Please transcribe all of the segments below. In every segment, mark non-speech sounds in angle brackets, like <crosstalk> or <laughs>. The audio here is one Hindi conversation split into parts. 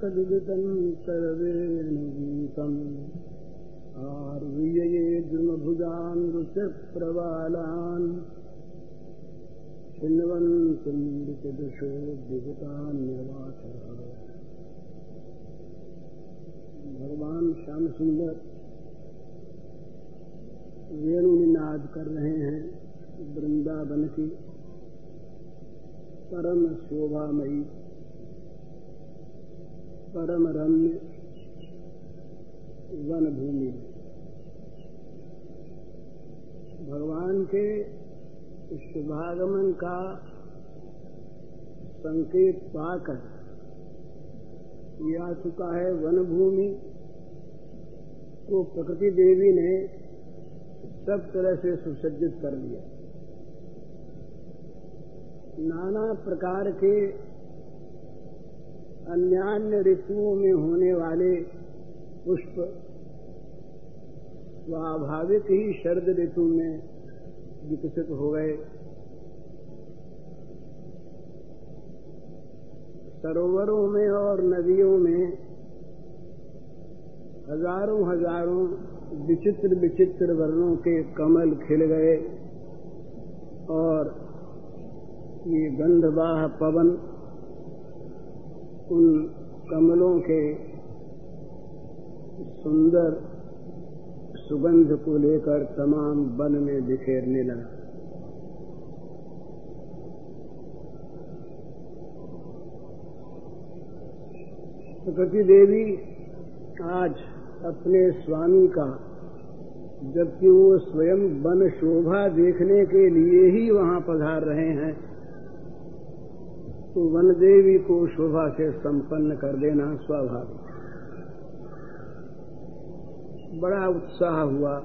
क्षितं तद्वितं सर्वेणुगीतम् आर्वीयये द्रुमभुजान् चिन्वन्तुं विचदुषो विभुतान्यवाचः भगवान श्याम सुंदर वेणु निनाद कर रहे हैं वृंदावन की परम शोभामयी। परम रम्य वन भूमि भगवान के शुभागमन का संकेत पाकर आ चुका है वन भूमि तो प्रकृति देवी ने सब तरह से सुसज्जित कर लिया। नाना प्रकार के अन्यान्य ऋतुओं में होने वाले पुष्प स्वाभाविक ही शरद ऋतु में विकसित हो गए। सरोवरों में और नदियों में हज़ारों हज़ारों विचित्र विचित्र वर्णों के कमल खिल गए और ये गंधवाह पवन उन कमलों के सुंदर सुगंध को लेकर तमाम वन में बिखेरने लगा। प्रकृति देवी आज अपने स्वामी का, जबकि वो स्वयं वन शोभा देखने के लिए ही वहाँ पधार रहे हैं। तो वन देवी को शोभा से संपन्न कर देना स्वाभाविक। बड़ा उत्साह हुआ।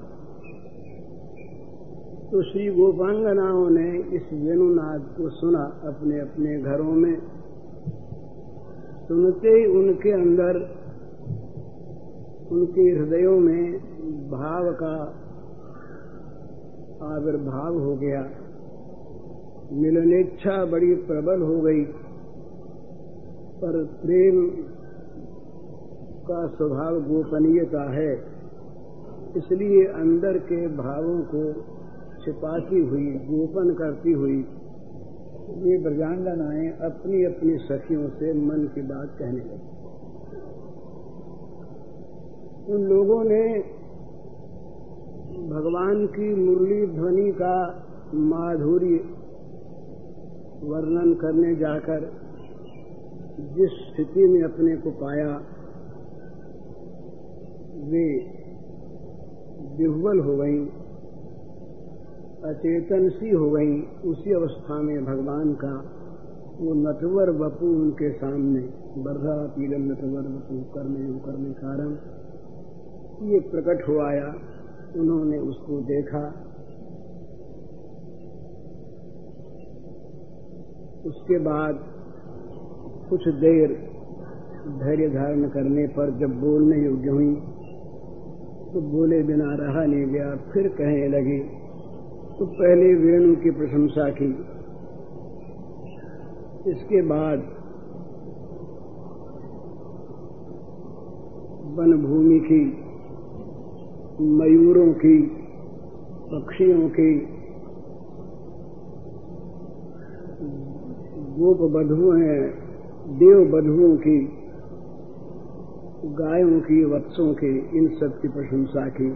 तो श्री गोपांगनाओं ने इस वेणुनाद को सुना अपने अपने घरों में। सुनते ही उनके अंदर, उनके हृदयों में भाव का आविर्भाव हो गया। मिलनेच्छा बड़ी प्रबल हो गई, पर प्रेम का स्वभाव गोपनीयता है, इसलिए अंदर के भावों को छिपाती हुई, गोपन करती हुई, ये ब्रजांगनाएँ अपनी अपनी सखियों से मन की बात कहने लगी। उन लोगों ने भगवान की मुरली ध्वनि का माधुर्य वर्णन करने जाकर जिस स्थिति में अपने को पाया, वे विह्वल हो गई अचेतन सी हो गई उसी अवस्था में भगवान का वो नटवर बपू उनके सामने बर्रा पीलम नटवर बपू करने करने कारण ये प्रकट हो आया, उन्होंने उसको देखा। उसके बाद कुछ देर धैर्य धारण करने पर जब बोलने योग्य हुई तो बोले बिना रहा नहीं गया, फिर कहने लगी तो पहले वेणु की प्रशंसा की। इसके बाद वन भूमि की, मयूरों की, पक्षियों की गोप बधुओं हैं देव बधुओं की, गायों की, वत्सों की, इन सब की प्रशंसा की।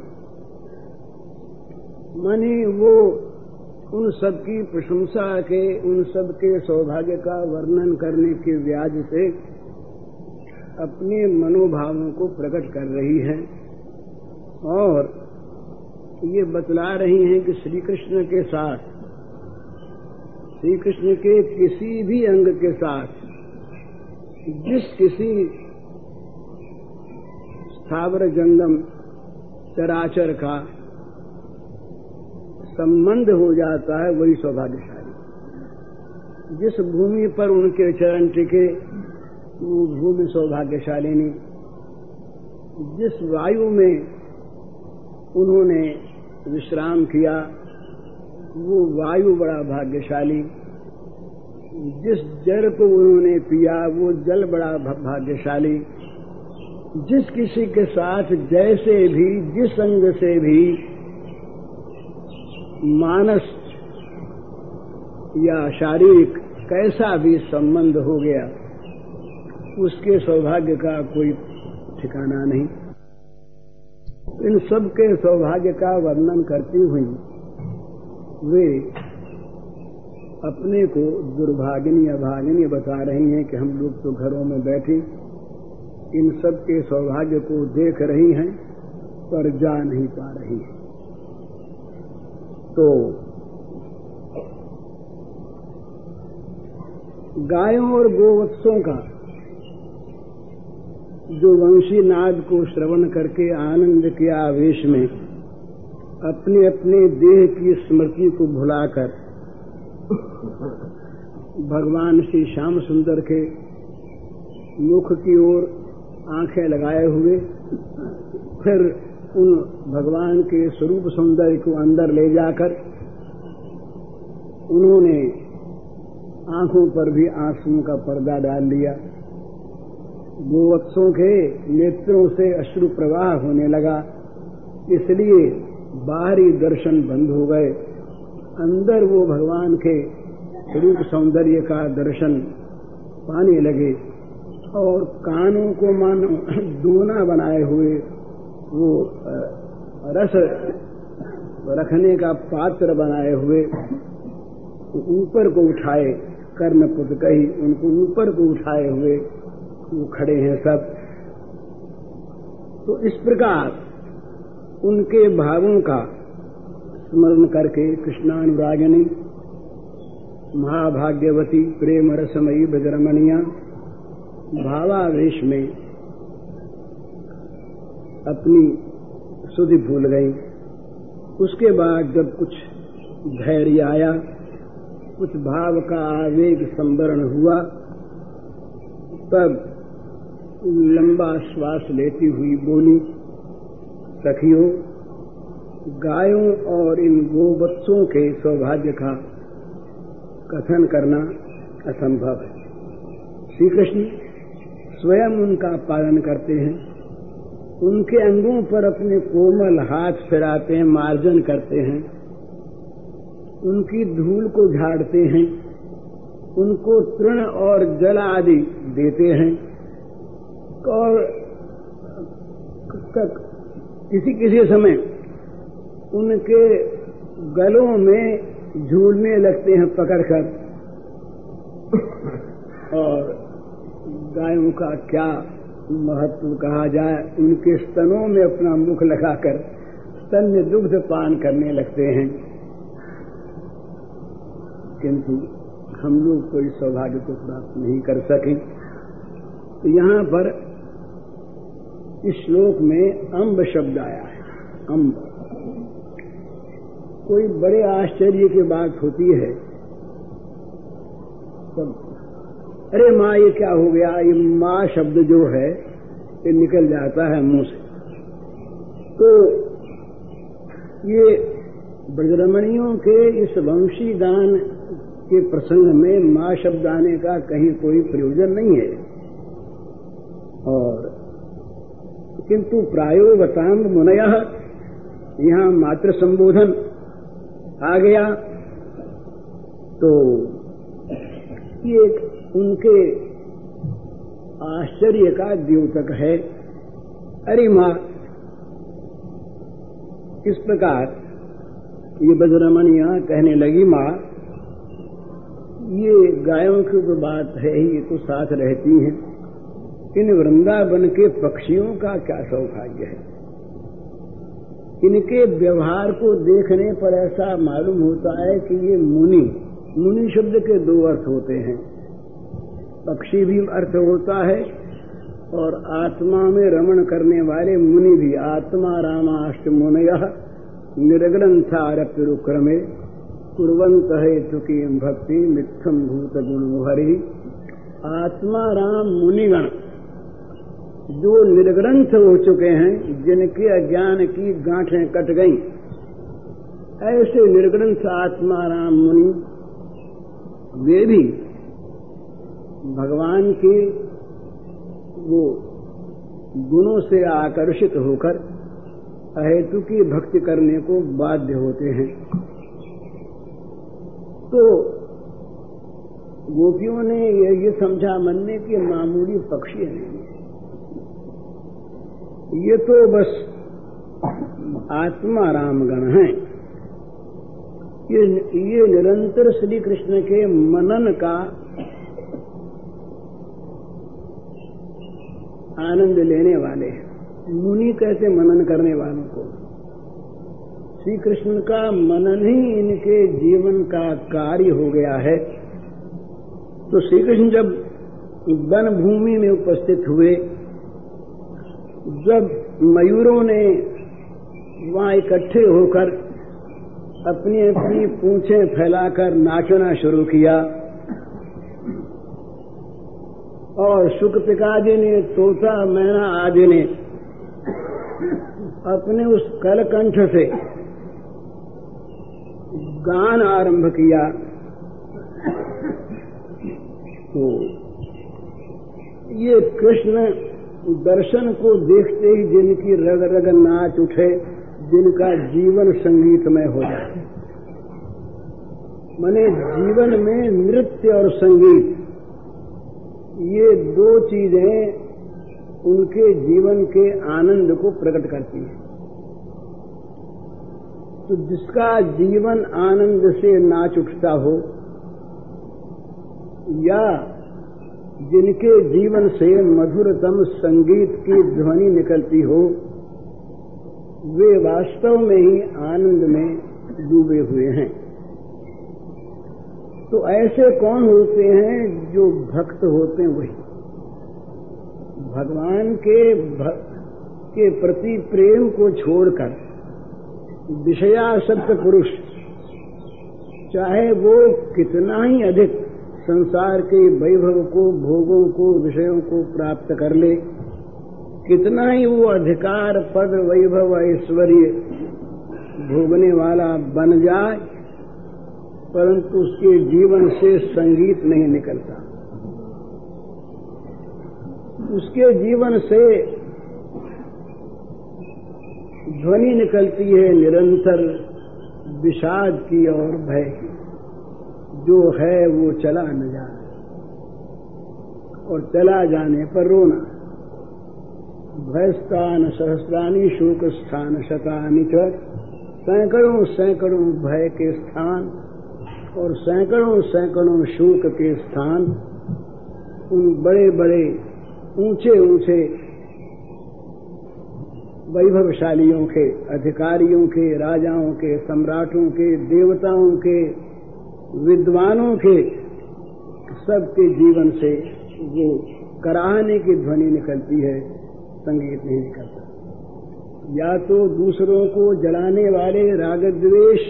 माने वो उन सब की प्रशंसा के, उन सब के सौभाग्य का वर्णन करने के व्याज से अपने मनोभावों को प्रकट कर रही है। और ये बतला रही हैं कि श्री कृष्ण के साथ श्री कृष्ण के किसी भी अंग के साथ, जिस किसी स्थावर जंगम चराचर का संबंध हो जाता है, वही सौभाग्यशाली। जिस भूमि पर उनके चरण टिके, वो भूमि सौभाग्यशालिनी जिस वायु में उन्होंने विश्राम किया वो वायु बड़ा भाग्यशाली। जिस जल को उन्होंने पिया, वो जल बड़ा भाग्यशाली। जिस किसी के साथ जैसे भी, जिस अंग से भी मानस या शारीरिक कैसा भी संबंध हो गया, उसके सौभाग्य का कोई ठिकाना नहीं। इन सब के सौभाग्य का वर्णन करती हुई वे अपने को दुर्भागिनी अभागिनी बता रही हैं कि हम लोग तो घरों में बैठे, इन सब के सौभाग्य को देख रही हैं, पर जा नहीं पा रही हैं। तो गायों और गोवत्सों का जो वंशी नाद को श्रवण करके आनंद के आवेश में अपने अपने देह की स्मृति को भुलाकर, भगवान श्री श्याम सुंदर के मुख की ओर आँखें लगाए हुए, फिर उन भगवान के स्वरूप सौंदर्य को अंदर ले जाकर, उन्होंने आँखों पर भी आंसुओं का पर्दा डाल लिया गोवत्सों के नेत्रों से अश्रु प्रवाह होने लगा, इसलिए बाहरी दर्शन बंद हो गए। अंदर वो भगवान के रूप सौंदर्य का दर्शन पाने लगे और कानों को मानो <clears throat> दोना बनाए हुए वो रस रखने का पात्र बनाए हुए ऊपर को उठाए कर्ण पुत कही उनको ऊपर को उठाए हुए वो खड़े हैं सब। तो इस प्रकार उनके भावों का स्मरण करके कृष्णानुरागिनी महाभाग्यवती प्रेम रसमयी बजरमणिया भावावेश में अपनी सुधि भूल गई। उसके बाद जब कुछ धैर्य आया, कुछ भाव का आवेग संवरण हुआ, तब लंबा श्वास लेती हुई बोली सखियों, गायों और इन गोबत्सों के सौभाग्य का कथन करना असंभव है। श्री कृष्ण स्वयं उनका पालन करते हैं, उनके अंगों पर अपने कोमल हाथ फिराते हैं, मार्जन करते हैं, उनकी धूल को झाड़ते हैं, उनको तृण और जल आदि देते हैं, और किसी किसी समय उनके गलों में झूलने लगते हैं पकड़कर। और गायों का क्या महत्व कहा जाए, उनके स्तनों में अपना मुख लगाकर स्तन में दुग्ध पान करने लगते हैं। किंतु हम लोग कोई सौभाग्य को प्राप्त नहीं कर सके। तो यहाँ पर इस श्लोक में अम्ब शब्द आया है। अम्ब कोई बड़े आश्चर्य की बात होती है। तब, अरे माँ, ये क्या हो गया? ये माँ शब्द जो है, ये निकल जाता है मुँह से। तो ये ब्रजरमणियों के इस वंशी गान के प्रसंग में माँ शब्द आने का कहीं कोई प्रयोजन नहीं है। और किंतु प्रायो मुनय। यहाँ मात्र संबोधन आ गया। तो ये उनके आश्चर्य का द्योतक है। अरे माँ, इस प्रकार ये बजरमणिया कहने लगी, माँ, ये गायों की तो बात है ही, ये तो साथ रहती हैं। इन वृंदावन के पक्षियों का क्या सौभाग्य है? इनके व्यवहार को देखने पर ऐसा मालूम होता है कि ये मुनि मुनि शब्द के दो अर्थ होते हैं। पक्षी भी अर्थ होता है और आत्मा में रमण करने वाले मुनि भी आत्मा रामाष्ट मुनय निर्ग्रंथारप्युक्रमे कुरंत है चुकी भक्ति मिथम भूत गुणोहरि आत्मा राम मुनिगण जो निर्ग्रंथ हो चुके हैं जिनके अज्ञान की गांठें कट गईं। ऐसे निर्ग्रंथ आत्मा राम मुनि वे भी भगवान के वो गुणों से आकर्षित होकर अहेतु की भक्ति करने को बाध्य होते हैं। तो गोपियों ने ये, समझा मन में कि मामूली पक्षी नहीं ये तो बस आत्मा रामगण है। ये ये निरंतर श्री कृष्ण के मनन का आनंद लेने वाले मुनि कैसे मनन करने वालों को? श्री कृष्ण का मनन ही इनके जीवन का कार्य हो गया है। तो श्री कृष्ण जब वन भूमि में उपस्थित हुए जब मयूरों ने वहाँ इकट्ठे होकर अपनी अपनी पूछें फैलाकर नाचना शुरू किया और शुक पिकाजी ने, तोता, मैना आदि ने अपने उस कलकंठ से गान आरंभ किया। तो ये कृष्ण दर्शन को देखते ही जिनकी रग रग नाच उठे, जिनका जीवन संगीतमय हो जाए। मैंने जीवन में नृत्य और संगीत, ये दो चीज़ें उनके जीवन के आनंद को प्रकट करती हैं। तो जिसका जीवन आनंद से नाच उठता हो, या जिनके जीवन से मधुरतम संगीत की ध्वनि निकलती हो, वे वास्तव में ही आनंद में डूबे हुए हैं। तो ऐसे कौन होते हैं जो भक्त होते हैं वही? भगवान के भक्त के प्रति प्रेम को छोड़कर विषयासक्त पुरुष, चाहे वो कितना ही अधिक संसार के वैभव को, भोगों को, विषयों को प्राप्त कर ले। कितना ही वो अधिकार, पद, वैभव, ऐश्वर्य भोगने वाला बन जाए, परंतु उसके जीवन से संगीत नहीं निकलता। उसके जीवन से ध्वनि निकलती है, निरंतर विषाद की और भय की। जो है वो चला न जाए। और चला जाने पर रोना। भयस्थान, सहस्रानी शोक स्थान शतानी सैकड़ों सैकड़ों भय के स्थान और सैकड़ों सैकड़ों शोक के स्थान। उन बड़े बड़े ऊँचे ऊँचे वैभवशालियों के, अधिकारियों के, राजाओं के, सम्राटों के, देवताओं के विद्वानों के सबके जीवन से वो कराहने की ध्वनि निकलती है, संगीत नहीं निकलता या तो दूसरों को जलाने वाले राग द्वेष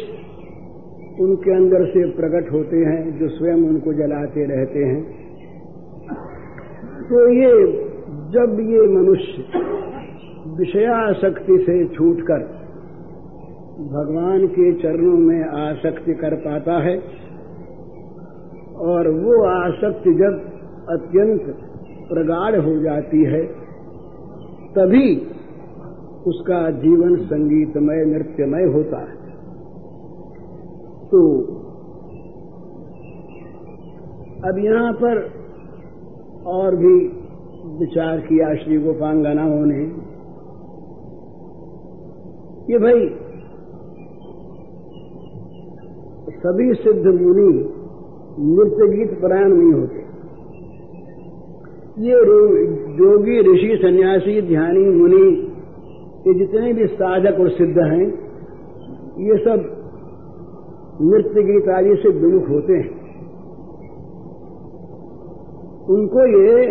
उनके अंदर से प्रकट होते हैं, जो स्वयं उनको जलाते रहते हैं। तो ये, जब ये मनुष्य विषयाशक्ति से छूटकर भगवान के चरणों में आसक्ति कर पाता है और वो आसक्ति जब अत्यंत प्रगाढ़ हो जाती है, तभी उसका जीवन संगीतमय, नृत्यमय होता है। तो अब यहाँ पर और भी विचार किया श्री गोपांगनाओं ने कि भाई, सभी सिद्ध मुनि नृत्य गीत परायण नहीं होते। ये जोगी ऋषि, सन्यासी, ध्यानी, मुनि, ये जितने भी साधक और सिद्ध हैं, ये सब नृत्य गीत आदि से विमुख होते हैं। उनको ये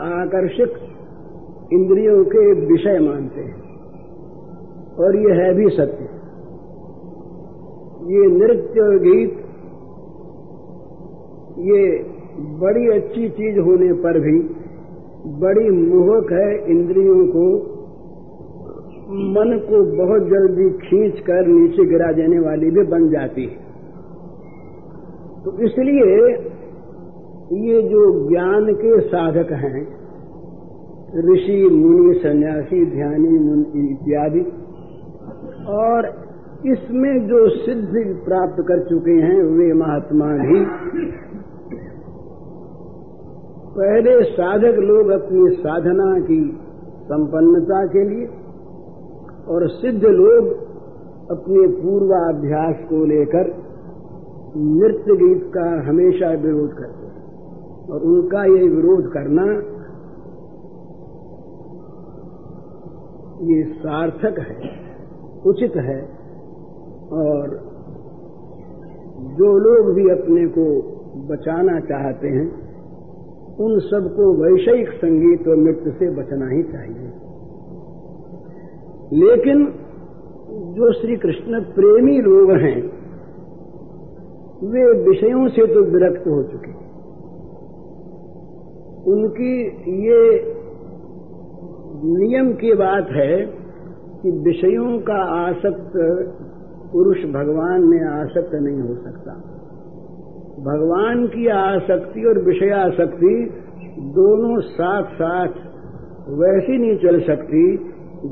आकर्षक इंद्रियों के विषय मानते हैं। और ये है भी सत्य। ये नृत्य गीत, ये बड़ी अच्छी चीज़ होने पर भी बड़ी मोहक है इंद्रियों को। मन को बहुत जल्दी खींच कर नीचे गिरा देने वाली भी बन जाती है। तो इसलिए ये जो ज्ञान के साधक हैं, ऋषि, मुनि, सन्यासी, ध्यानी, मुनि इत्यादि, और इसमें जो सिद्धि प्राप्त कर चुके हैं, वे महात्मा भी। पहले साधक लोग अपनी साधना की संपन्नता के लिए और सिद्ध लोग अपने पूर्वाभ्यास को लेकर नृत्य गीत का हमेशा विरोध करते हैं और उनका ये विरोध करना ये सार्थक है, उचित है। और जो लोग भी अपने को बचाना चाहते हैं, उन सबको वैषयिक संगीत और नृत्य से बचना ही चाहिए। लेकिन जो श्री कृष्ण प्रेमी लोग हैं, वे विषयों से तो विरक्त हो चुके उनकी ये नियम की बात है कि विषयों का आसक्त पुरुष भगवान में आसक्त नहीं हो सकता। भगवान की आसक्ति और विषयाशक्ति दोनों साथ साथ वैसी नहीं चल सकती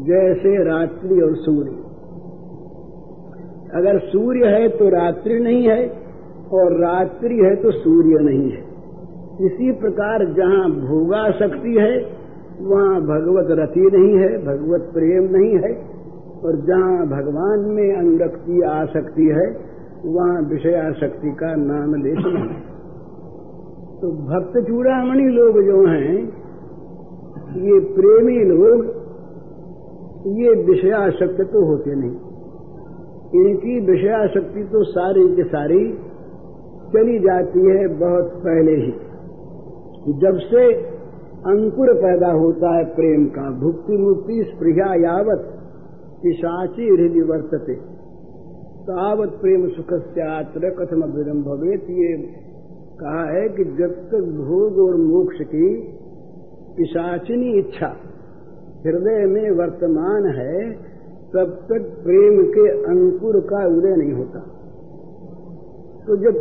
जैसे रात्रि और सूर्य। अगर सूर्य है तो रात्रि नहीं है और रात्रि है तो सूर्य नहीं है। इसी प्रकार जहाँ भोगा शक्ति है, वहाँ भगवत रति नहीं है, भगवत प्रेम नहीं है और जहाँ भगवान में अनुरक्ति आसक्ति है, वहाँ विषयाशक्ति का नाम लेश नहीं तो भक्त चूड़ामणि लोग जो हैं, ये प्रेमी लोग, ये विषयाशक्त तो होते नहीं। इनकी विषयाशक्ति तो सारी की सारी चली जाती है बहुत पहले ही। जब से अंकुर पैदा होता है प्रेम का भुक्ति मुक्ति स्पृहा यावत पिशाची हृदय वर्तते। तावत प्रेम सुख से कथम अभ्युदम भवेत ये। कहा है कि जब तक भोग और मोक्ष की पिशाचिनी इच्छा हृदय में वर्तमान है, तब तक प्रेम के अंकुर का उदय नहीं होता। तो जब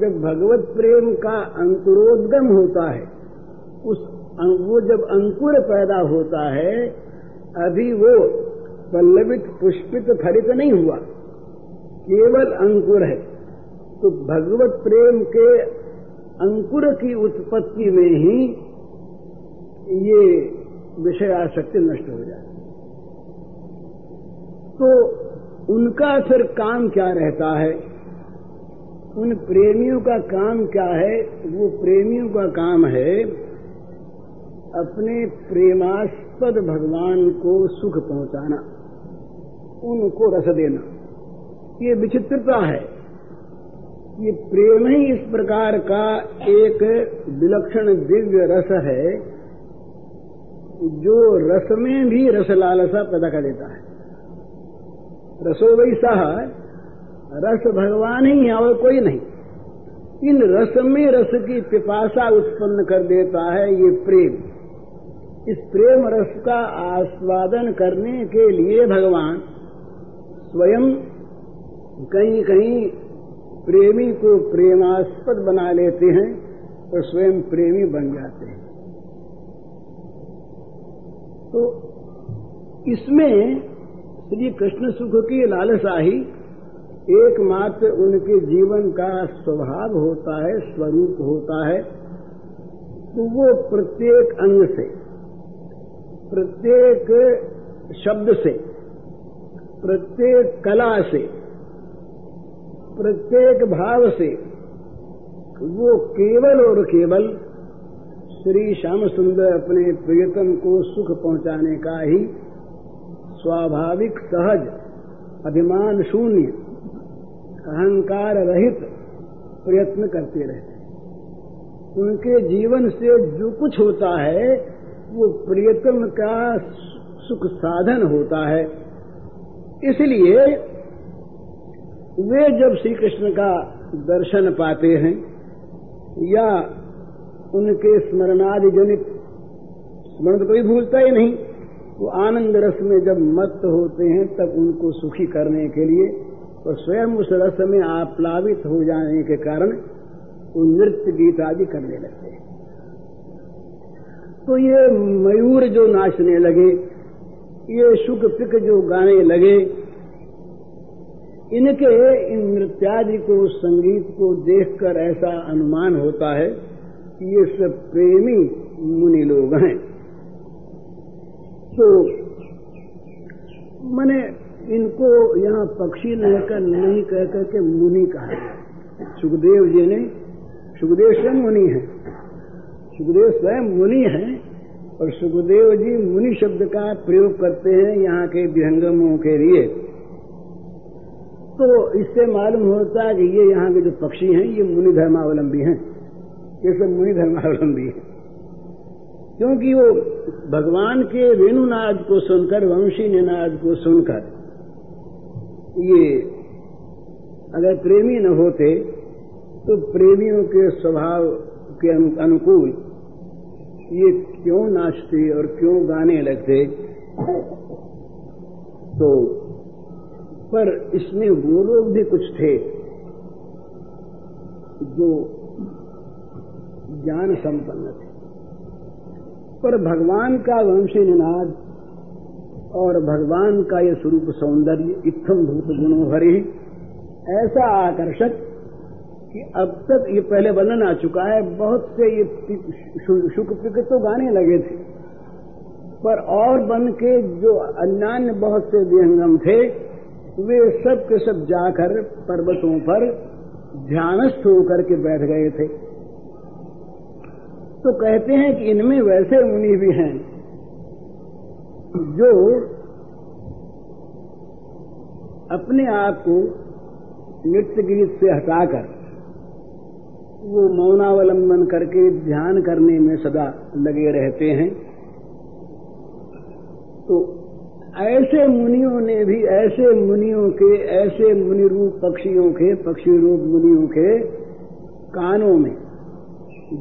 जब भगवत प्रेम का अंकुरोद्गम होता है, उस वो जब अंकुर पैदा होता है, अभी वो पल्लवित पुष्पित फलित नहीं हुआ। केवल अंकुर है। तो भगवत प्रेम के अंकुर की उत्पत्ति में ही ये विषय आसक्ति नष्ट हो जाए तो उनका फिर काम क्या रहता है? उन प्रेमियों का काम क्या है? वो प्रेमियों का काम है अपने प्रेमास्पद भगवान को सुख पहुंचाना। उनको रस देना। ये विचित्रता है। ये प्रेम ही इस प्रकार का एक विलक्षण दिव्य रस है, जो रस में भी रस लालसा पैदा कर देता है। रसो वैसा रस भगवान ही है और कोई नहीं। इन रस में रस की पिपासा उत्पन्न कर देता है ये प्रेम। इस प्रेम रस का आस्वादन करने के लिए भगवान स्वयं कहीं कहीं प्रेमी को प्रेमास्पद बना लेते हैं और स्वयं प्रेमी बन जाते हैं। तो इसमें श्री कृष्ण सुख की लालसा ही एकमात्र उनके जीवन का स्वभाव होता है, स्वरूप होता है। तो वो प्रत्येक अंग से, प्रत्येक शब्द से प्रत्येक कला से, प्रत्येक भाव से, वो केवल और केवल श्री श्याम सुंदर अपने प्रियतम को सुख पहुँचाने का ही स्वाभाविक, सहज, अभिमान शून्य, अहंकार रहित प्रयत्न करते रहते उनके जीवन से जो कुछ होता है, वो प्रियतम का सुख साधन होता है। इसलिए वे जब श्री कृष्ण का दर्शन पाते हैं या उनके स्मरणादि जनित स्मरण तो कोई भूलता ही नहीं, वो आनंद रस में जब मत होते हैं तब उनको सुखी करने के लिए और स्वयं उस रस में आप्लावित हो जाने के कारण वो नृत्य गीत आदि करने लगते हैं। तो ये मयूर जो नाचने लगे ये सुख पिक जो गाने लगे, इनके इन नृत्यादि को, संगीत को देखकर ऐसा अनुमान होता है कि ये सब प्रेमी मुनि लोग हैं। तो मैंने इनको यहाँ पक्षी कहकर नहीं कह करके मुनि कहा। सुखदेव जी ने, सुखदेव स्वयं मुनि है। सुखदेव स्वयं मुनि हैं और सुखदेव जी मुनि शब्द का प्रयोग करते हैं यहाँ के विहंगमों के लिए। तो इससे मालूम होता है कि ये यहाँ के जो पक्षी हैं, ये मुनि धर्मावलंबी हैं। ये सब मुनि धर्मावलंबी हैं। क्योंकि वो भगवान के वेणुनाद को सुनकर, वंशी निनाद को सुनकर, ये अगर प्रेमी न होते तो प्रेमियों के स्वभाव के अनुकूल ये क्यों नाचते और क्यों गाने लगते? तो पर इसमें वो लोग भी कुछ थे जो ज्ञान संपन्न थे। पर भगवान का वंशी निनाद और भगवान का ये स्वरूप सौंदर्य इत्थम भूत गुणों ऐसा आकर्षक कि अब तक ये पहले वर्णन आ चुका है, बहुत से ये शुक पिक तो गाने लगे थे। पर और बन के जो अन्यान्य बहुत से विहंगम थे, वे सब के सब जाकर पर्वतों पर ध्यानस्थ होकर के बैठ गए थे। तो कहते हैं कि इनमें वैसे मुनि भी हैं, जो अपने आप को नृत्य गीत से हटाकर वो मौनावलंबन करके ध्यान करने में सदा लगे रहते हैं। तो ऐसे मुनियों ने भी, ऐसे मुनियों के, ऐसे मुनि रूप पक्षियों के पक्षी रूप मुनियों के कानों में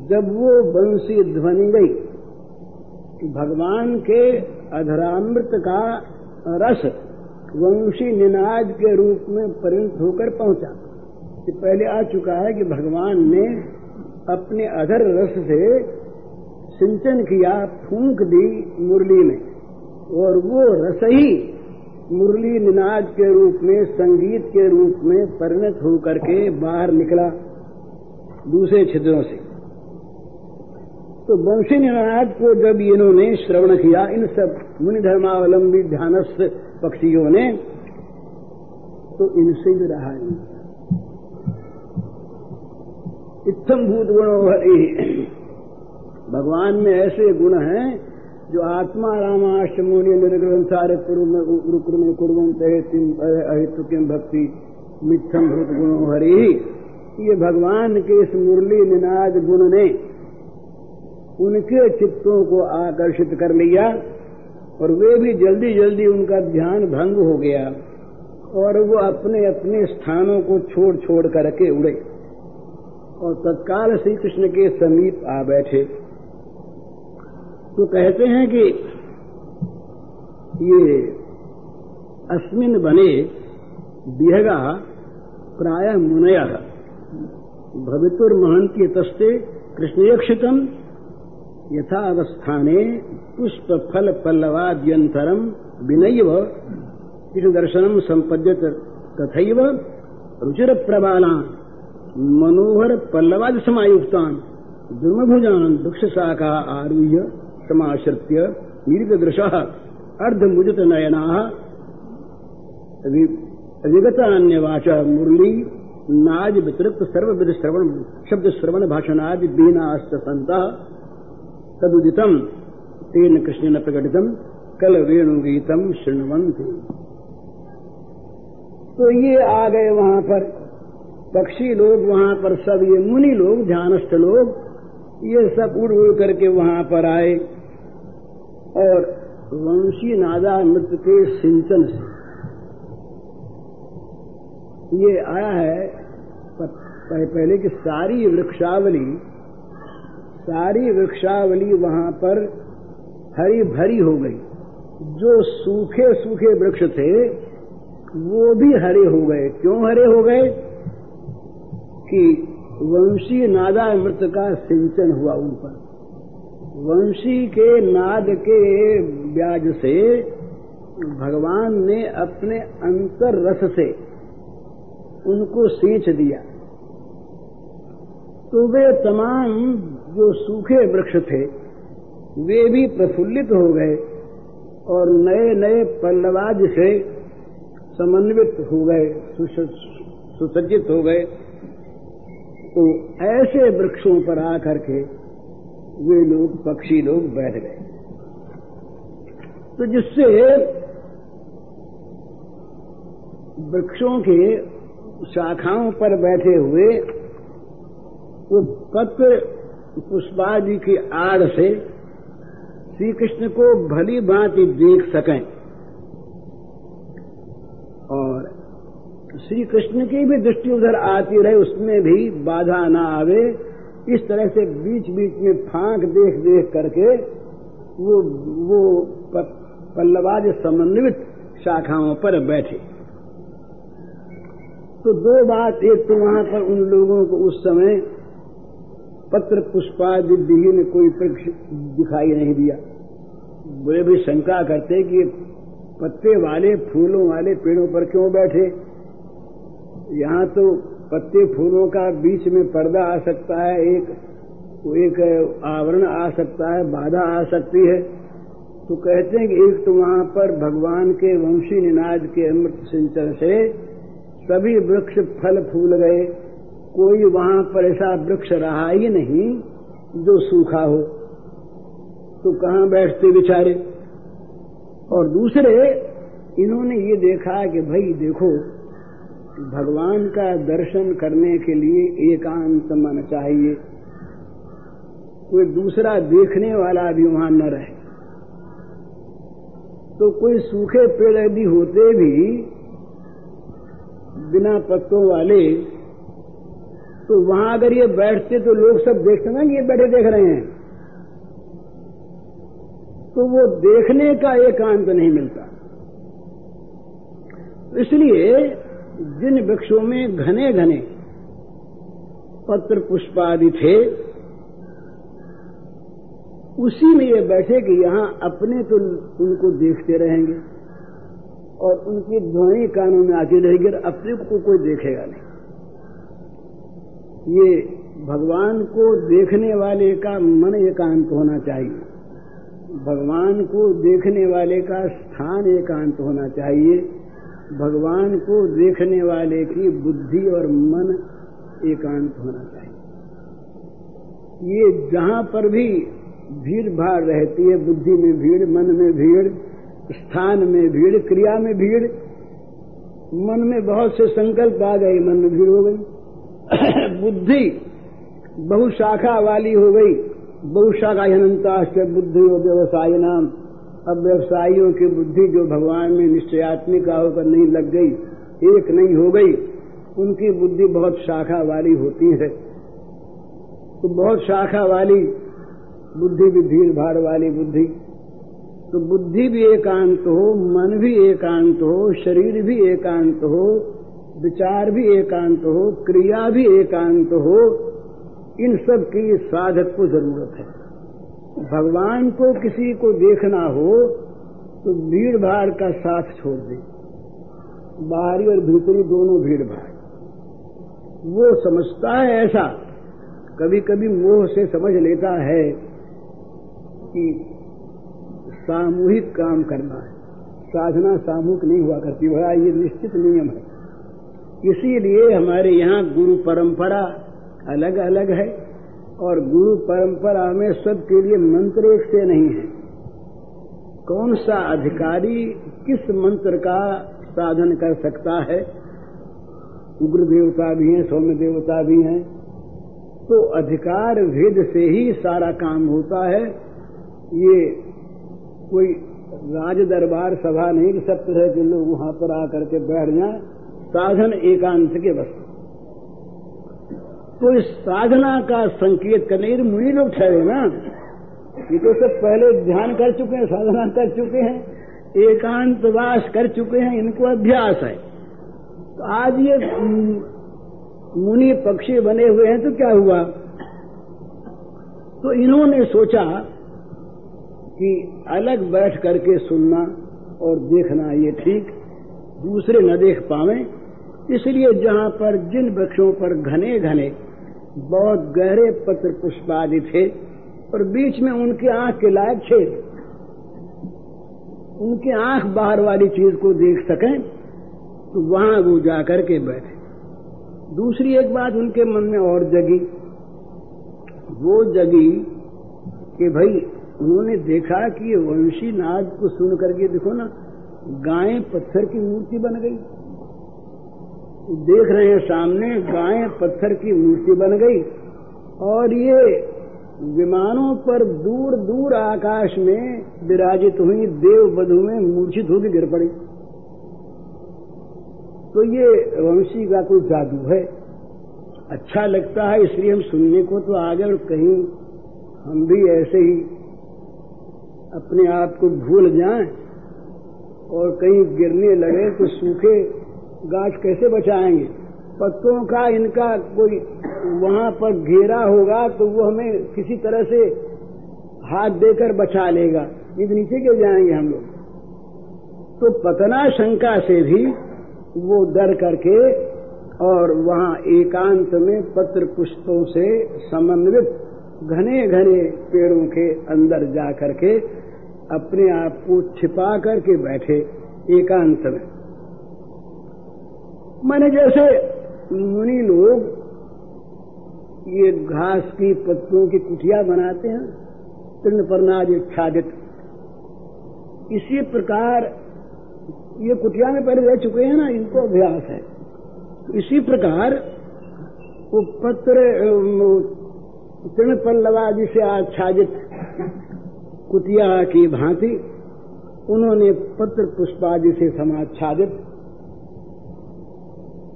जब वो बंसी ध्वनि गई भगवान के अधरामृत का रस वंशी निनाद के रूप में परिणत होकर पहुँचा। कि पहले आ चुका है कि भगवान ने अपने अधर रस से सिंचन किया, फूंक दी मुरली में। और वो रस ही मुरली निनाद के रूप में, संगीत के रूप में परिणत होकर के बाहर निकला दूसरे छिद्रों से। तो वंशी निनाद को जब इन्होंने श्रवण किया, इन सब मुनि धर्मावलंबी ध्यानस्थ पक्षियों ने तो इनसे भी रहा नहीं। इत्थम भूत गुणों भगवान में ऐसे गुण हैं जो आत्मा रामाष्टमोनि निर्ग्रंथार रुक्र में कुरवंत अहित किम भक्ति? मिथम भूत गुणों हरि। ये भगवान के इस मुरली निनाद गुण ने उनके चित्तों को आकर्षित कर लिया और वे भी जल्दी जल्दी उनका ध्यान भंग हो गया और वो अपने अपने स्थानों को छोड़ छोड़ करके उड़े। और तत्काल श्री कृष्ण के समीप आ बैठे। तो कहते हैं कि ये अस्मिन बने विहगा प्राय मुनय। भवितुर महंती तस्ते कृष्णयक्षितम यथावस्थाने पुष्प फल पल्लवाद्यंतरम विनय कृष्ण दर्शनम संपद्यत तथैव रुचिर प्रबाला मनोहर पल्लवाद समायुक्तान। दुर्मभुजान वृक्ष शाखा आरूह्य समाश्रित्य दीर्घदृश अर्धमुदित नयना विगतान्यवाच मुरली नाज वितृप्त सर्वविध श्रवण, शब्द श्रवण भाषणादि दीनास्त संत तदुदितम, तेन कृष्ण न प्रकटितम, कल वेणुगीतम शृणवंती तो ये आ गए वहाँ पर। पक्षी लोग वहाँ पर सब, ये मुनि लोग, ध्यानस्थ लोग, ये सब उड़ उड़ करके वहाँ पर आए और वंशी नादा मृत के सिंचन से ये आया है। पहले की सारी वृक्षावली सारी वृक्षावली वहाँ पर हरी भरी हो गई। जो सूखे सूखे वृक्ष थे, वो भी हरे हो गए। क्यों हरे हो गए? कि वंशी नादा मृत का सिंचन हुआ उन पर। वंशी के नाद के ब्याज से भगवान ने अपने अंतर रस से उनको सींच दिया। तो वे तमाम जो सूखे वृक्ष थे, वे भी प्रफुल्लित हो गए और नए नए पल्लवाज से समन्वित हो गए सुसज्जित हो गए। तो ऐसे वृक्षों पर आकर के वे लोग, पक्षी लोग बैठ गए। तो जिससे वृक्षों के शाखाओं पर बैठे हुए वो पत्र पुष्पादि की आड़ से श्री कृष्ण को भली भांति देख सकें और श्री कृष्ण की भी दृष्टि उधर आती रहे, उसमें भी बाधा ना आवे। इस तरह से बीच बीच में फांक देख देख करके वो वो पल्लवाज समन्वित शाखाओं पर बैठे। तो दो बात एक तो वहाँ पर उन लोगों को उस समय पत्र पुष्पादि विहीन कोई वृक्ष दिखाई नहीं दिया। वे भी शंका करते कि पत्ते वाले, फूलों वाले पेड़ों पर क्यों बैठे? यहाँ तो पत्ते फूलों का बीच में पर्दा आ सकता है, एक एक आवरण आ सकता है, बाधा आ सकती है। तो कहते हैं कि एक तो वहाँ पर भगवान के वंशी निनाद के अमृत सिंचन से सभी वृक्ष फल फूल गए। कोई वहाँ पर ऐसा वृक्ष रहा ही नहीं जो सूखा हो। तो कहाँ बैठते बेचारे? और दूसरे, इन्होंने ये देखा कि भाई देखो भगवान का दर्शन करने के लिए एकांत मन चाहिए। कोई दूसरा देखने वाला भी वहाँ न रहे। तो कोई सूखे पेड़ यदि होते भी बिना पत्तों वाले तो वहाँ अगर ये बैठते तो लोग सब देखते ना कि ये बैठे देख रहे हैं। तो वो देखने का एकांत नहीं मिलता। इसलिए जिन वृक्षों में घने घने पत्र पुष्प आदि थे, उसी में ये बैठे कि यहाँ अपने तो उनको देखते रहेंगे और उनकी ध्वनि कानों में आती रहेगी और अपने को कोई देखेगा नहीं। ये भगवान को देखने वाले का मन एकांत होना चाहिए। भगवान को देखने वाले का स्थान एकांत होना चाहिए। भगवान को देखने वाले की बुद्धि और मन एकांत होना चाहिए। ये जहाँ पर भी भीड़ भाड़ रहती है, बुद्धि में भीड़, मन में भीड़, स्थान में भीड़, क्रिया में भीड़, मन में बहुत से संकल्प आ गए, मन में भीड़ हो गई। <coughs> बुद्धि बहुशाखा वाली हो गई। बहुशाखा अनंता बुद्धि और व्यवसाय नाम अब व्यवसायियों की बुद्धि जो भगवान में निश्चयात्मिक होकर नहीं लग गई, एक नहीं हो गई, उनकी बुद्धि बहुत शाखा वाली होती है। तो बहुत शाखा वाली बुद्धि भी भीड़ भाड़ वाली बुद्धि। तो बुद्धि भी एकांत हो, मन भी एकांत हो, शरीर भी एकांत हो, विचार भी एकांत हो, क्रिया भी एकांत हो, इन सब की साधक को ज़रूरत है। भगवान को किसी को देखना हो तो भीड़ भाड़ का साथ छोड़ दे। बाहरी और भीतरी दोनों भीड़ भाड़ वो समझता है ऐसा कभी कभी मोह से समझ लेता है कि सामूहिक काम करना है। साधना सामूहिक नहीं हुआ करती, वह ये निश्चित नियम है। इसीलिए हमारे यहाँ गुरु परंपरा अलग अलग है। और गुरु परंपरा में सबके लिए मंत्र एक से नहीं है। कौन सा अधिकारी किस मंत्र का साधन कर सकता है? उग्र देवता भी हैं, सौम्य देवता भी हैं। तो अधिकार भेद से ही सारा काम होता है। ये कोई राज दरबार सभा नहीं कि सब तरह के लोग वहाँ पर आकर के बैठ जाएँ। साधन एकांत के बस। तो इस साधना का संकेत करने ये मुनि लोग ठहरे ना। ये तो सब पहले ध्यान कर चुके हैं, साधना कर चुके हैं एकांतवास कर चुके हैं, इनको अभ्यास है। तो आज ये मुनि पक्षी बने हुए हैं तो क्या हुआ? तो इन्होंने सोचा कि अलग बैठ करके सुनना और देखना ये ठीक, दूसरे न देख पावे, इसलिए जहाँ पर जिन वृक्षों पर घने घने बहुत गहरे पत्र पुष्प आदि थे और बीच में उनकी आँख के लायक छेद उनकी आँख बाहर वाली चीज़ को देख सकें तो वहाँ वो जाकर के बैठे। दूसरी एक बात उनके मन में और जगी। वो जगी कि भाई, उन्होंने देखा कि वंशी नाद को सुन करके देखो ना, गाय पत्थर की मूर्ति बन गई। देख रहे हैं सामने गाय पत्थर की मूर्ति बन गई। और ये विमानों पर दूर दूर आकाश में विराजित हुई देव बधु में मूर्छित होकर गिर पड़ी। तो ये वंशी का कोई जादू है? अच्छा लगता है इसलिए हम सुनने को तो आगे गए कहीं हम भी ऐसे ही अपने आप को भूल जाएँ और कहीं गिरने लगे तो सूखे गाछ कैसे बचाएँगे? पत्तों का, इनका कोई वहाँ पर घेरा होगा तो वो हमें किसी तरह से हाथ देकर बचा लेगा। तो नीचे गिर जाएँगे हम लोग? तो पतना शंका से भी वो डर करके और वहाँ एकांत में पत्र पुष्पों से समन्वित घने घने पेड़ों के अंदर जा करके अपने आप को छिपा करके बैठे एकांत में। मैंने जैसे मुनि लोग ये घास की पत्तों की कुटिया बनाते हैं तृण परनाज छादित इसी प्रकार ये कुटिया में पहले रह चुके हैं ना, इनको अभ्यास है। इसी प्रकार वो पत्र तृण पल्लवा जिसे आच्छादित कुटिया की भांति उन्होंने पत्र पुष्पादि से समाच्छादित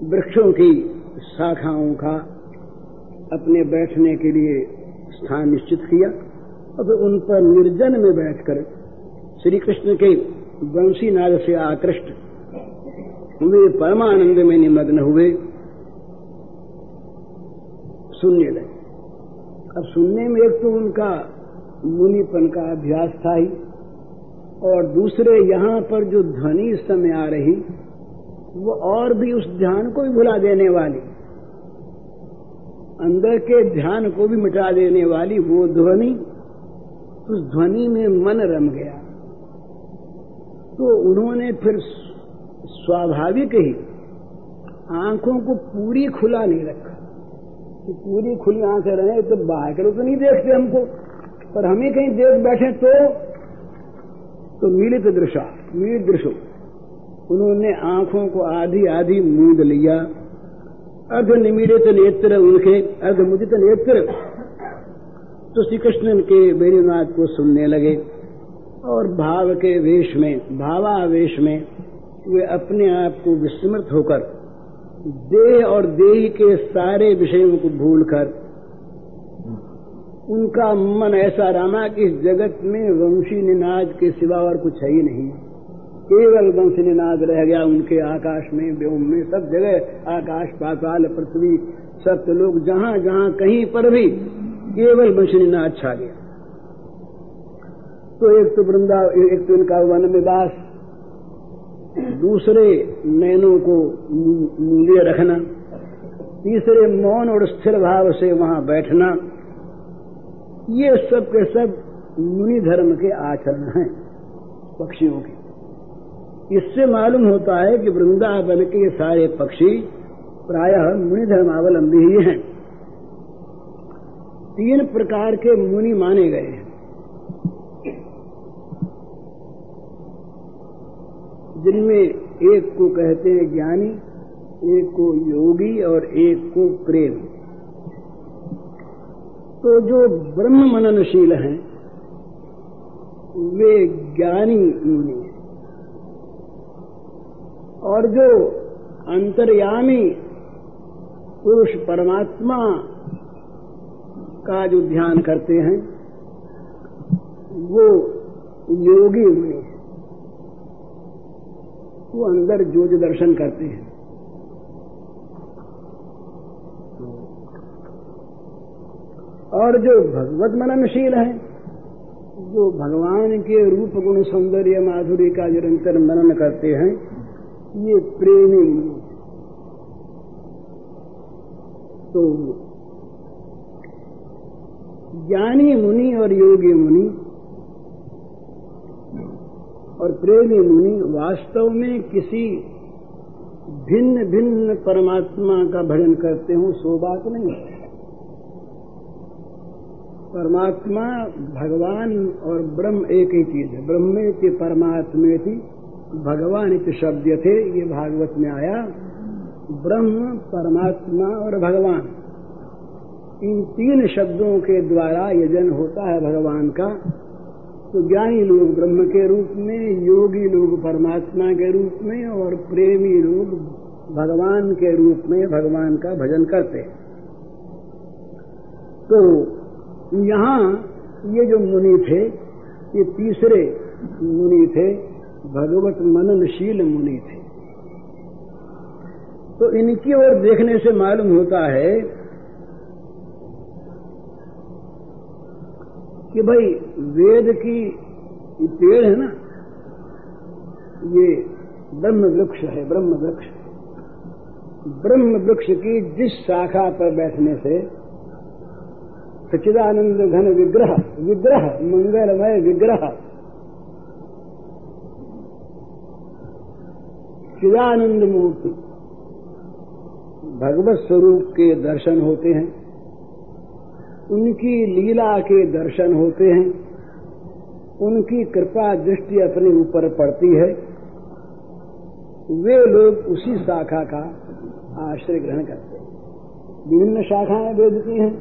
वृक्षों की शाखाओं का अपने बैठने के लिए स्थान निश्चित किया और फिर उन पर निर्जन में बैठकर श्री कृष्ण के वंशी नाद से आकृष्ट वे परमानंद में निमग्न हुए, सुनने लगे। अब सुनने में एक तो उनका मुनिपन का अभ्यास था ही, और दूसरे यहाँ पर जो ध्वनि समय आ रही वो और भी उस ध्यान को भी भुला देने वाली। अंदर के ध्यान को भी मिटा देने वाली वो ध्वनि, उस ध्वनि में मन रम गया। तो उन्होंने फिर स्वाभाविक ही आँखों को पूरी खुला नहीं रखा। कि पूरी खुली आँखें रहे तो बाहर के लोग तो नहीं देखते हमको, पर हमें कहीं देख बैठे तो तो मिलित दृशा मिलित दृश्य। उन्होंने आँखों को आधी आधी मूंद लिया। अर्ध निमीलित नेत्र उनके अर्ध मुदित नेत्र। तो श्री कृष्ण के बेरीनाथ को सुनने लगे और भाव के वेश में, भावावेश में वे अपने आप को विस्मृत होकर, देह और देह के सारे विषयों को भूलकर, उनका मन ऐसा रामा कि इस जगत में वंशी निनाद के सिवा और कुछ है ही नहीं। केवल वंश निनाद रह गया उनके आकाश में, व्योम में, सब जगह, आकाश, पाताल, पृथ्वी सत्य लोग जहाँ जहाँ, कहीं पर भी केवल वंश निनाद छा गया। तो एक तो वृंदा, एक तो इनका वन में दूसरे नैनों को मूल्य रखना, तीसरे मौन और स्थिर भाव से वहाँ बैठना, ये सब के सब मुनि धर्म के आचरण हैं, पक्षियों के। इससे मालूम होता है कि वृंदावन के सारे पक्षी प्रायः मुनि धर्मावलंबी ही हैं। तीन प्रकार के मुनि माने गए हैं। जिनमें एक को कहते हैं ज्ञानी, एक को योगी और एक को प्रेम। तो जो ब्रह्म मननशील हैं, वे ज्ञानी मुनि और जो अंतर्यामी पुरुष परमात्मा का जो ध्यान करते हैं, वो योगी मुनि वो अंदर जो जो दर्शन करते हैं। और जो भगवत मननशील है, जो भगवान के रूप गुण सौंदर्य माधुरी का निरंतर मनन करते हैं ये प्रेमी तो ज्ञानी मुनि और योगी मुनि और प्रेमी मुनि वास्तव में किसी भिन्न भिन्न परमात्मा का भजन करते हो, सो बात नहीं परमात्मा भगवान और ब्रह्म एक ही चीज़ है। ब्रह्मे के परमात्मे थी भगवान इत शब्द थे ये भागवत में आया, ब्रह्म, परमात्मा और भगवान। इन तीन शब्दों के द्वारा यजन होता है भगवान का। तो ज्ञानी लोग ब्रह्म के रूप में, योगी लोग परमात्मा के रूप में और प्रेमी लोग भगवान के रूप में भगवान का भजन करते हैं। तो यहाँ ये जो मुनि थे, ये तीसरे मुनि थे भगवत मननशील मुनि थे। तो इनकी ओर देखने से मालूम होता है कि भाई वेद की पेड़ है ना, ये ब्रह्म वृक्ष है ब्रह्म वृक्ष ब्रह्म वृक्ष की जिस शाखा पर बैठने से सच्चिदानंद घन विग्रह विग्रह, मंगलमय विग्रह चिदानंद मूर्ति। भगवत स्वरूप के दर्शन होते हैं। उनकी लीला के दर्शन होते हैं। उनकी कृपा दृष्टि अपने ऊपर पड़ती है। वे लोग उसी शाखा का आश्रय ग्रहण करते हैं। विभिन्न शाखाएँ वेद की हैं।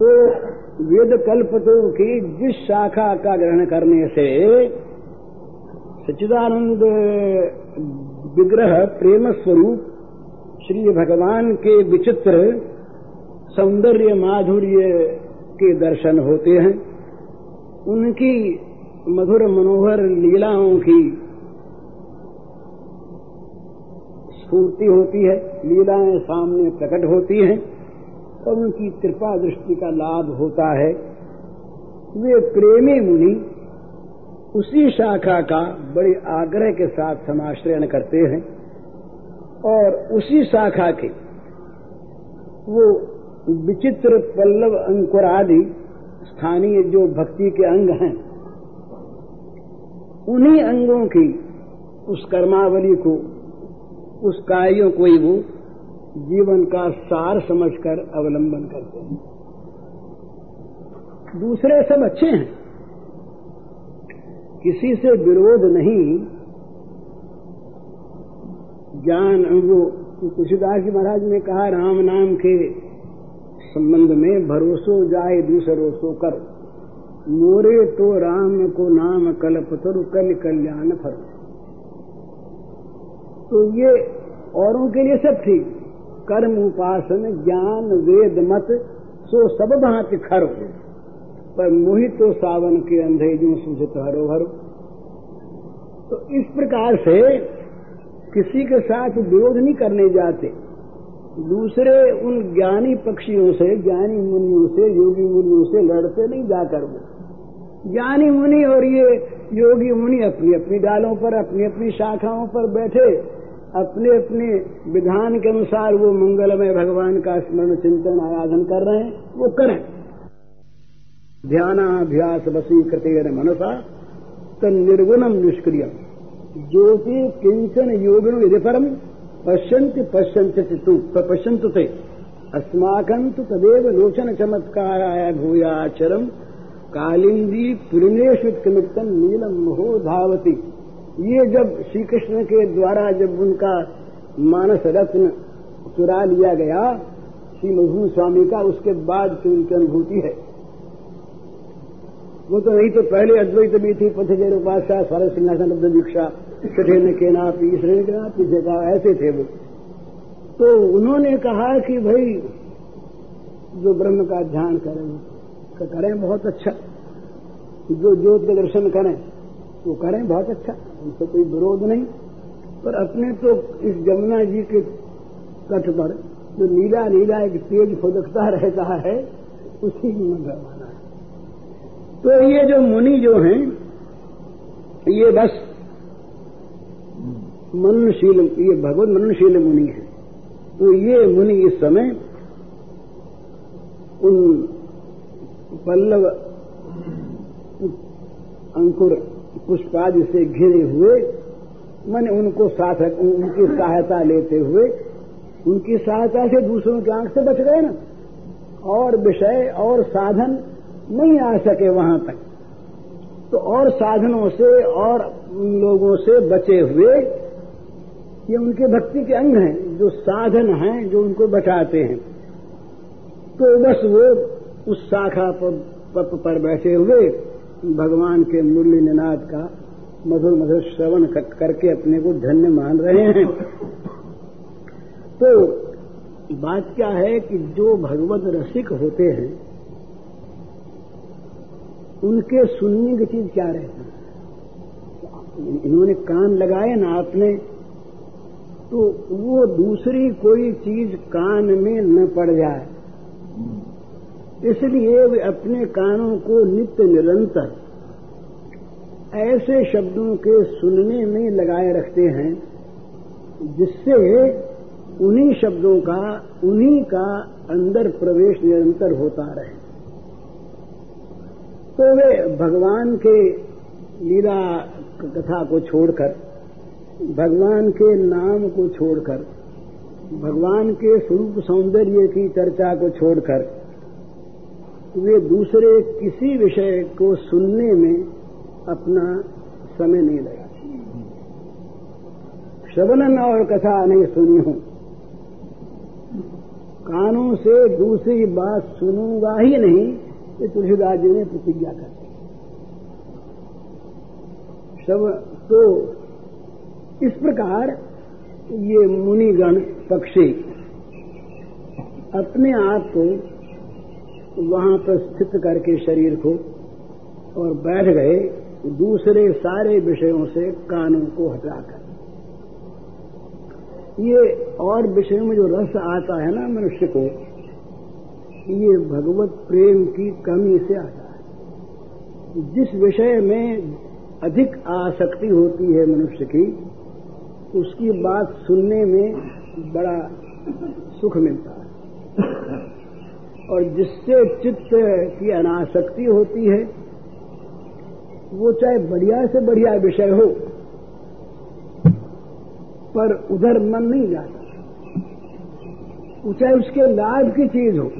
तो वेद कल्पतों की जिस शाखा का ग्रहण करने से सच्चिदानंद विग्रह प्रेम स्वरूप श्री भगवान के विचित्र सौंदर्य माधुर्य के दर्शन होते हैं। उनकी मधुर मनोहर लीलाओं की स्फूर्ति होती है, लीलाएँ सामने प्रकट होती हैं और उनकी कृपा दृष्टि का लाभ होता है। वे प्रेमी मुनि उसी शाखा का बड़े आग्रह के साथ समाश्रयन करते हैं और उसी शाखा के वो विचित्र पल्लव अंकुर आदि स्थानीय जो भक्ति के अंग हैं, उन्हीं अंगों की उस कर्मावली को, उस कार्यों को ही वो जीवन का सार समझकर अवलंबन करते हैं। दूसरे सब अच्छे हैं। किसी से विरोध नहीं, ज्ञान वो तुलसीदास जी महाराज ने कहा, राम नाम के संबंध में भरोसो जाए दूसरो सो कर। मोरे तो राम को नाम कल्पतरु कल कल्याण फर। तो ये औरों के लिए सब ठीक। कर्म उपासन, ज्ञान, वेद, मत, सो सब भांति खरो। पर मोहित तो सावन के अंधे जो सूझत हरो हरो तो इस प्रकार से किसी के साथ विरोध नहीं करने जाते। दूसरे उन ज्ञानी पक्षियों से, ज्ञानी मुनियों से, योगी मुनियों से लड़ते नहीं जाकर वो। ज्ञानी मुनि और ये योगी मुनि अपनी अपनी डालों पर अपनी अपनी शाखाओं पर बैठे अपने अपने विधान के अनुसार वो मंगलमय भगवान का स्मरण चिंतन आराधन कर रहे हैं, वो करें। ध्यानाभ्यास वसी कृतेर मनसा तन निर्गुणम निष्क्रियम। ज्योति किंचन योगिनो यदि परम पश्यंत पश्यंत तु पश्यंत ते। अस्माकं तो तदेव लोचन चमत्काराय भूयाचरम कालिंदी पुलिनेश नीलम हो धावती ये जब श्री कृष्ण के द्वारा जब उनका मानस रत्न चुरा लिया गया, श्री मधु स्वामी का उसके बाद से उनकी अनुभूति है। वो तो नहीं तो पहले अद्वैत भी थी पथजर उपासा स्वर सिंहासन शब्द दीक्षा छठे न के ना तीसरे ना पीछे का ऐसे थे वो। तो उन्होंने कहा कि भाई, जो ब्रह्म का ध्यान करें करें बहुत अच्छा। जो ज्योत का दर्शन करें, वो करें बहुत अच्छा। उनसे कोई विरोध नहीं। पर अपने तो इस जमुना जी के तट पर जो नीला नीला एक तेज फुदकता <laughs> रहता है, उसी में भरवाना है तो ये जो मुनि जो हैं, ये बस मनशील ये भगवत मनशील मुनि है। तो ये मुनि इस समय उन पल्लव अंकुर पुष्पादि से घिरे हुए, मैंने उनको साथ उनकी सहायता लेते हुए, उनकी सहायता से दूसरों की आँख से बच गए ना। और विषय, और साधन नहीं आ सके वहाँ तक। तो और साधनों से और लोगों से बचे हुए ये उनके भक्ति के अंग हैं जो साधन हैं जो उनको बचाते हैं। तो बस वो उस शाखा पर, पर पर बैठे हुए भगवान के मुरली निनाद का मधुर मधुर श्रवण करके अपने को धन्य मान रहे हैं। तो बात क्या है कि जो भगवत रसिक होते हैं उनके सुनने की चीज़ क्या रहती है? इन्होंने कान लगाए ना आपने तो वो दूसरी कोई चीज़ कान में न पड़ जाए। इसलिए वे अपने कानों को नित्य निरंतर ऐसे शब्दों के सुनने में लगाए रखते हैं, जिससे उन्हीं शब्दों का, उन्हीं का अंदर प्रवेश निरंतर होता रहे। तो वे भगवान के लीला कथा को छोड़कर, भगवान के नाम को छोड़कर, भगवान के स्वरूप सौंदर्य की चर्चा को छोड़कर, वे दूसरे किसी विषय को सुनने में अपना समय नहीं लगा श्रवणन और कथा नहीं सुनी हूँ। कानों से दूसरी बात सुनूँगा ही नहीं ये तुलसीदास जी ने प्रतिज्ञा कर दी सब तो इस प्रकार ये मुनिगण पक्षी अपने आप को वहाँ पर स्थित करके शरीर को और बैठ गए, दूसरे सारे विषयों से कानों को हटाकर। ये और विषयों में जो रस आता है ना मनुष्य को ये भगवत प्रेम की कमी से आता है। जिस विषय में अधिक आसक्ति होती है मनुष्य की, उसकी बात सुनने में बड़ा सुख मिलता है। और जिससे चित्त की अनासक्ति होती है, वो चाहे बढ़िया से बढ़िया विषय हो, पर उधर मन नहीं जाता। चाहे उसके लाभ की चीज़ हो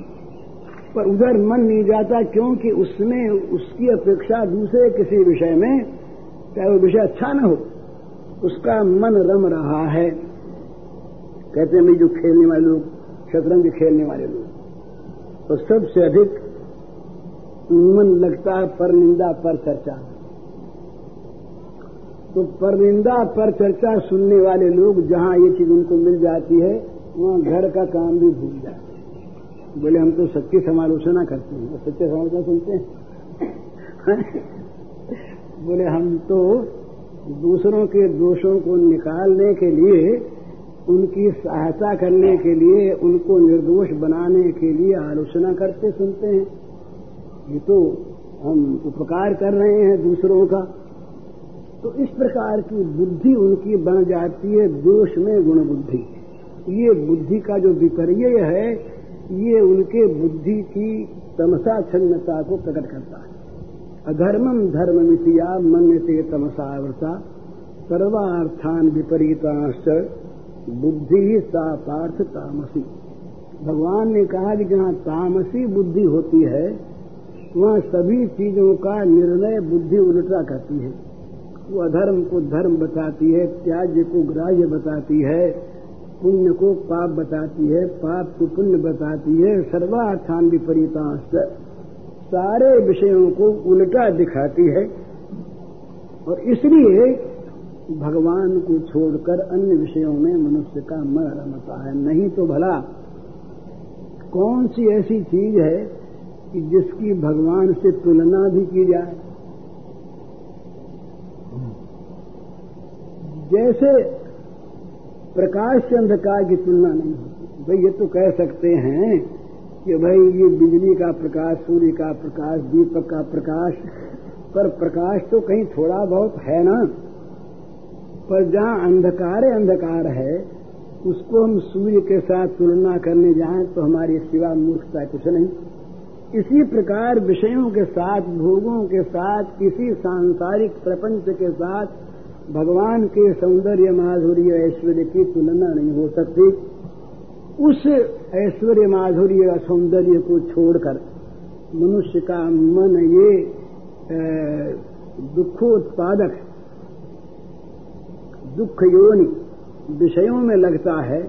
पर उधर मन नहीं जाता क्योंकि उसमें उसकी अपेक्षा दूसरे किसी विषय में चाहे वो विषय अच्छा न हो, उसका मन रम रहा है। कहते हैं भाई जो खेलने वाले लोग, शतरंज खेलने वाले लोग तो सबसे अधिक मन लगता है पर निंदा पर चर्चा। तो पर निंदा पर चर्चा सुनने वाले लोग, जहाँ ये चीज़ उनको मिल जाती है, वहाँ घर का काम भी भूल जाते बोले हम तो सच्ची समालोचना करते हैं सच्चे समालोचना सुनते हैं। बोले, हम तो दूसरों के दोषों को निकालने के लिए, उनकी सहायता करने के लिए, उनको निर्दोष बनाने के लिए आलोचना करते सुनते हैं। ये तो हम उपकार कर रहे हैं दूसरों का। तो इस प्रकार की बुद्धि उनकी बन जाती है, दोष में गुण बुद्धि। ये बुद्धि का जो विपर्य है ये उनके बुद्धि की तमसा छन्नता को प्रकट करता है। अधर्मम धर्म मितिया मन्यते तमसावृता सर्वार्थान विपरीतांश बुद्धि ही सा पार्थ तामसी। भगवान ने कहा कि जहाँ तामसी बुद्धि होती है, वहाँ सभी चीज़ों का निर्णय बुद्धि उल्टा करती है। वो अधर्म को धर्म बताती है, त्याज्य को ग्राह्य बताती है पुण्य को पाप बताती है, पाप को पुण्य बताती है सर्वार्थान विपरीतांश। सारे विषयों को उल्टा दिखाती है। और इसलिए भगवान को छोड़कर अन्य विषयों में मनुष्य का मन रमता है। नहीं तो भला। कौन सी ऐसी चीज़ है कि जिसकी भगवान से तुलना भी की जाए? जैसे प्रकाश से अंधकार की तुलना नहीं होती। भाई, ये तो कह सकते हैं कि भाई, ये बिजली का प्रकाश, सूर्य का प्रकाश, दीपक का प्रकाश, पर प्रकाश तो कहीं थोड़ा बहुत है ना। पर जहाँ अंधकार अंधकार है, उसको हम सूर्य के साथ तुलना करने जाएँ तो हमारी सिवा मूर्खता कुछ नहीं। इसी प्रकार विषयों के साथ, भोगों के साथ किसी सांसारिक प्रपंच के साथ भगवान के सौंदर्य माधुर्य ऐश्वर्य की तुलना नहीं हो सकती। उस ऐश्वर्य माधुर्य सौंदर्य को छोड़कर मनुष्य का मन ये दुखोत्पादक दुख योनि विषयों में लगता है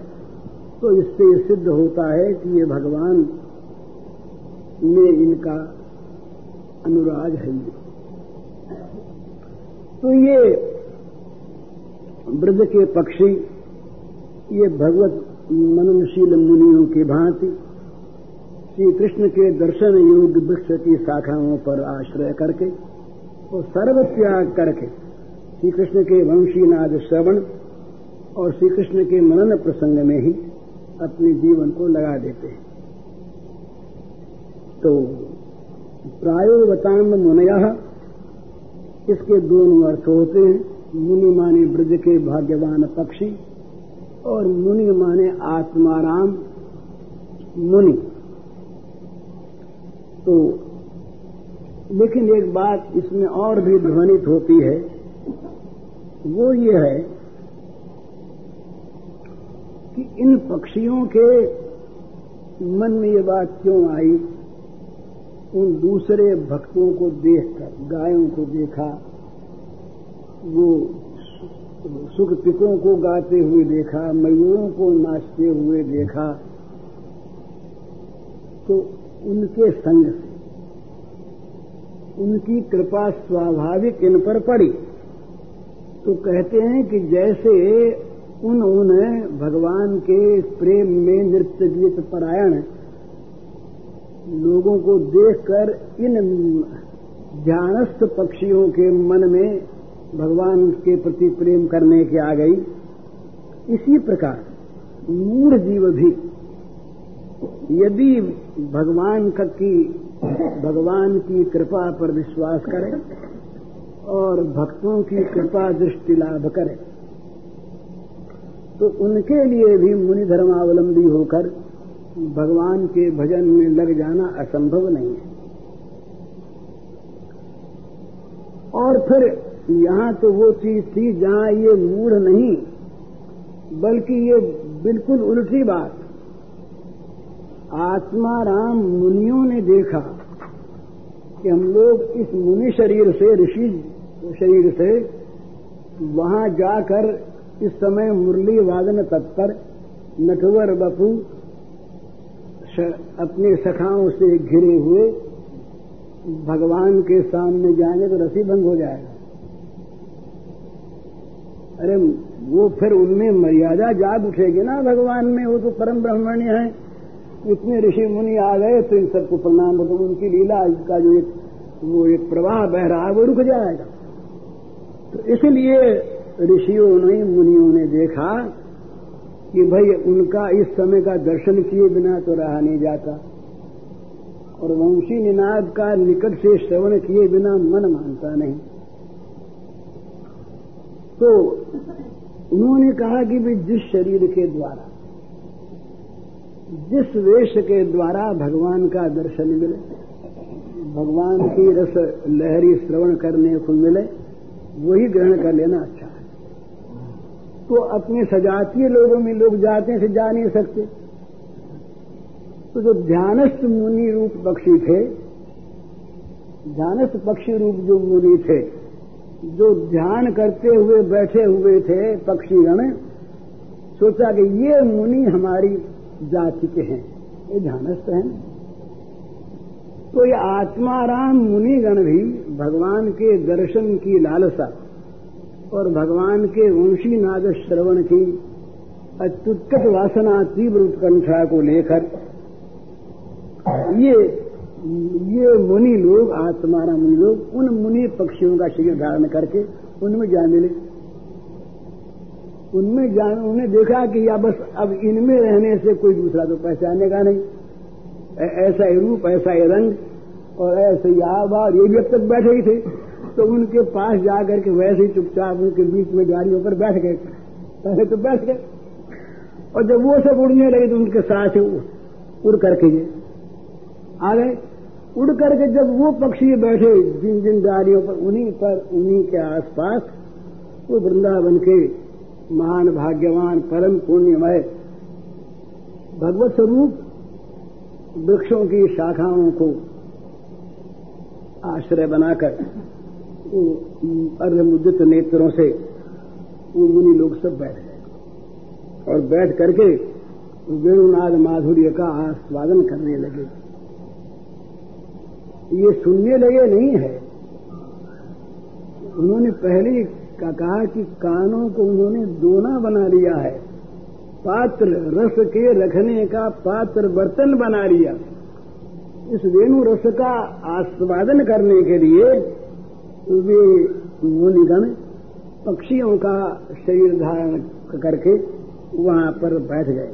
तो इससे सिद्ध होता है कि ये भगवान में इनका अनुराग है। तो ये ब्रज के पक्षी, ये भगवत मननशील मुनियों की भांति श्री कृष्ण के दर्शन योग्य वृक्ष की शाखाओं पर आश्रय करके, और सर्व त्याग करके श्री कृष्ण के वंशीनाद श्रवण और श्री कृष्ण के मनन प्रसंग में ही अपने जीवन को लगा देते हैं। तो प्रायोवतांग मुनय, इसके दोनों अर्थ होते हैं। मुनि माने ब्रज के भाग्यवान पक्षी और मुनि माने आत्माराम मुनि। तो लेकिन एक बात इसमें और भी ध्वनित होती है, वो ये है कि इन पक्षियों के मन में ये बात क्यों आई? उन दूसरे भक्तों को देखकर, गायों को देखा वो सुख पिकों को गाते हुए देखा, मयूरों को नाचते हुए देखा तो उनके संग से उनकी कृपा स्वाभाविक इन पर पड़ी। तो कहते हैं कि जैसे उन्होंने भगवान के प्रेम में नृत्य गीत परायण, लोगों को देखकर इन ध्यानस्थ पक्षियों के मन में भगवान के प्रति प्रेम करने के आ गई इसी प्रकार मूढ़ जीव भी यदि भगवान का की भगवान की कृपा पर विश्वास करे और भक्तों की कृपा दृष्टि लाभ करे तो उनके लिए भी मुनि धर्मावलंबी होकर भगवान के भजन में लग जाना असंभव नहीं है। और फिर यहाँ तो वो चीज़ थी जहाँ ये मूढ़ नहीं, बल्कि ये बिल्कुल उल्टी बात। आत्मा राम मुनियों ने देखा कि हम लोग इस मुनि शरीर से, ऋषि शरीर से वहाँ जाकर इस समय मुरली वादन तत्पर नटवर बपू अपने सखाओं से घिरे हुए भगवान के सामने जाएँगे तो रसी भंग हो जाएगा। अरे वो फिर उनमें मर्यादा जाग उठेगी ना भगवान में, वो तो परम ब्रह्मण्य है। इतने ऋषि मुनि आ गए तो इन सबको प्रणाम तो उनकी लीला का जो एक, वो एक प्रवाह बह रहा है, वो रुक जाएगा। तो इसलिए ऋषियों ने, मुनियों ने देखा कि भाई उनका इस समय का दर्शन किए बिना तो रहा नहीं जाता। और वंशी निनाद का निकट से श्रवण किए बिना मन मानता नहीं। तो उन्होंने कहा कि भी जिस शरीर के द्वारा, जिस वेश के द्वारा भगवान का दर्शन मिले, भगवान की रस लहरी श्रवण करने को मिले, वही ग्रहण कर लेना अच्छा है। तो अपने सजातीय लोगों में लोग जाते से जा नहीं सकते। तो जो ध्यानस्थ मुनि रूप पक्षी थे, ध्यानस्थ पक्षी रूप जो मुनि थे जो ध्यान करते हुए बैठे हुए थे पक्षीगण, सोचा कि ये मुनि हमारी जाति के हैं। ये ध्यानस्थ हैं। तो ये आत्माराम मुनिगण भी भगवान के दर्शन की लालसा और भगवान के वंशी नाग श्रवण की अत्युत्कट वासना तीव्र उत्कंठा को लेकर ये ये मुनि लोग, आत्मारा मुनि लोग, उन मुनि पक्षियों का शरीर धारण करके उनमें जा मिले। उनमें जान उन्होंने देखा कि या बस अब इनमें रहने से कोई दूसरा तो पहचाने का नहीं ऐसा ही रूप, ऐसा ही रंग और ऐसे ही आवाज़, ये भी अब तक बैठे ही थे। तो उनके पास जाकर के वैसे ही चुपचाप उनके बीच में गाड़ियों पर बैठ गए। पहले तो बैठ गए। और जब वो सब उड़ने लगे तो उनके साथ उड़ करके आ गए। उड़ करके जब वो पक्षी बैठे जिन जिन डालियों पर, उन्हीं पर, उन्हीं के आसपास, वो वृंदावन के महान भाग्यवान परम पुण्यमय भगवत स्वरूप वृक्षों की शाखाओं को आश्रय बनाकर, वो अर्ध मुद्रित नेत्रों से वो मुनि लोग सब बैठ गए। और बैठ करके वेणुनाद माधुर्य का आस्वादन करने लगे। ये सुनने लगे नहीं है। उन्होंने पहले का कहा कि कानों को उन्होंने दोना बना लिया है। पात्र रस के रखने का पात्र बर्तन बना लिया। इस वेणु रस का आस्वादन करने के लिए वे मुनिगण पक्षियों का शरीर धारण करके वहाँ पर बैठ गए।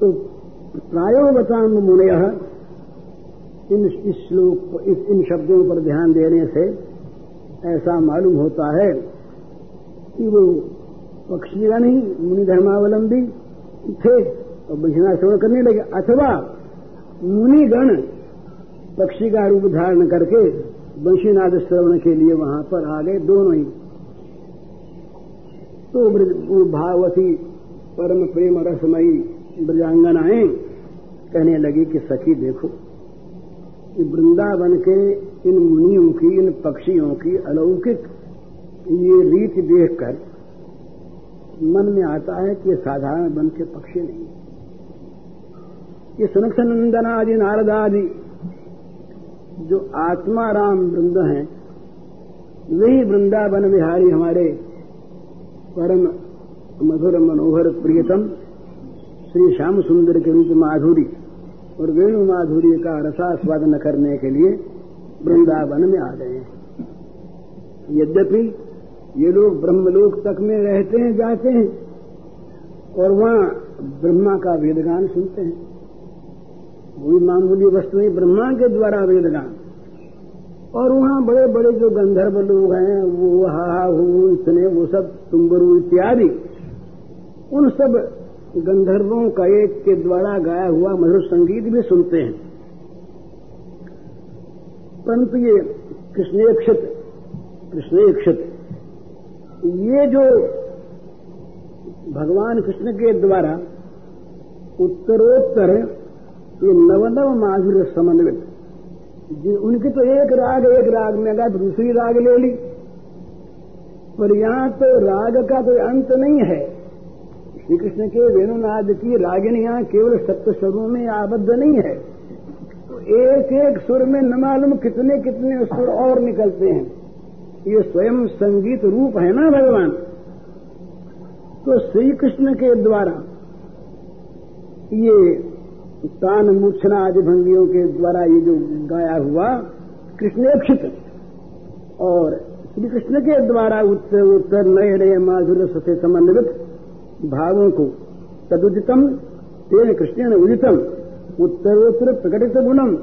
तो प्रायोगताम मुनय इन इस श्लोक इस इन शब्दों पर ध्यान देने से ऐसा मालूम होता है कि वो पक्षीगण नहीं, मुनि धर्मावलंबी थे और बजना श्रवण करने लगे। अथवा मुनिगण पक्षी का रूप धारण करके वंशीनाद श्रवण के लिए वहाँ पर आ गए दोनों ही। तो भावती परम प्रेम रसमयी ब्रजांगनाएँ कहने लगी कि, सखी, देखो कि वृंदावन के इन मुनियों की, इन पक्षियों की अलौकिक ये रीत देखकर मन में आता है कि ये साधारण वन के पक्षी नहीं ये सनक आदि नारद आदि जो आत्माराम वृंद हैं वही वृंदावन विहारी हमारे परम मधुर, मनोहर, प्रियतम श्री श्याम सुंदर के रूप माधुरी। और वेणु माधुरी का रसास्वादन करने के लिए वृंदावन में आ गए हैं। यद्यपि ये लोग ब्रह्मलोक तक में रहते हैं, जाते हैं, और वहाँ ब्रह्मा का वेदगान सुनते हैं। वही मामूली वस्तुएँ ब्रह्मा के द्वारा वेदगान। और वहाँ बड़े बड़े जो गंधर्व लोग हैं, वो हा हा हु इतने, वो सब, तुम्बरू इत्यादि, उन सब गंधर्वों का एक के द्वारा गाया हुआ मधुर संगीत भी सुनते हैं। परंतु ये कृष्णेक्षित, कृष्णेक्षत, ये जो भगवान कृष्ण के द्वारा उत्तरोत्तर, ये नवनव माधुर्य समन्वित। उनकी तो एक राग एक राग में गा दूसरी राग ले ली, पर यहाँ तो राग का कोई अंत नहीं है। श्री कृष्ण के वेणुनाद की रागिनियाँ केवल सप्त स्वरों में आबद्ध नहीं है। तो एक एक सुर में न मालूम कितने कितने सुर और निकलते हैं। ये स्वयं संगीत रूप है ना भगवान? तो श्री कृष्ण के द्वारा ये तान मूर्छना आदि भंगियों के द्वारा ये जो गाया हुआ कृष्णेक्षित और श्री कृष्ण के द्वारा उत्तर उत्तर नए नए माधुर्य से समन्वित भावों को तदुदितम, तेन कृष्ण उदितम, उत्तरोत्तर प्रकटित गुणम।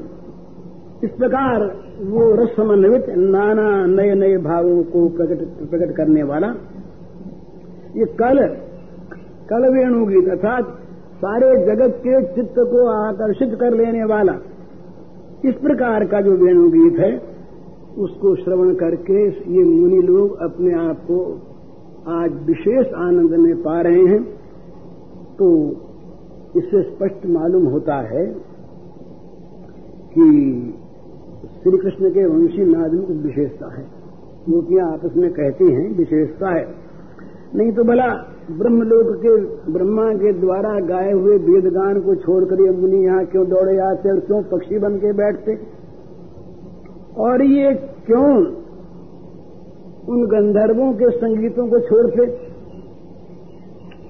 इस प्रकार वो रस समन्वित नाना नए नए भावों को प्रकट प्रकट करने वाला। ये कल कल वेणु गीत अर्थात सारे जगत के चित्त को आकर्षित कर लेने वाला। इस प्रकार का जो वेणु गीत है, उसको श्रवण करके ये मुनि लोग अपने आप को आज विशेष आनंद में पा रहे हैं तो इससे स्पष्ट मालूम होता है कि श्री कृष्ण के वंशी नाद में कुछ विशेषता है। मूर्तियाँ आपस में कहती हैं, विशेषता है। नहीं तो भला, ब्रह्मलोक के, ब्रह्मा के द्वारा गाए हुए वेदगान को छोड़कर ये मुनि यहाँ क्यों दौड़े आते और क्यों पक्षी बन के बैठते? और ये क्यों उन गंधर्वों के संगीतों को छोड़ते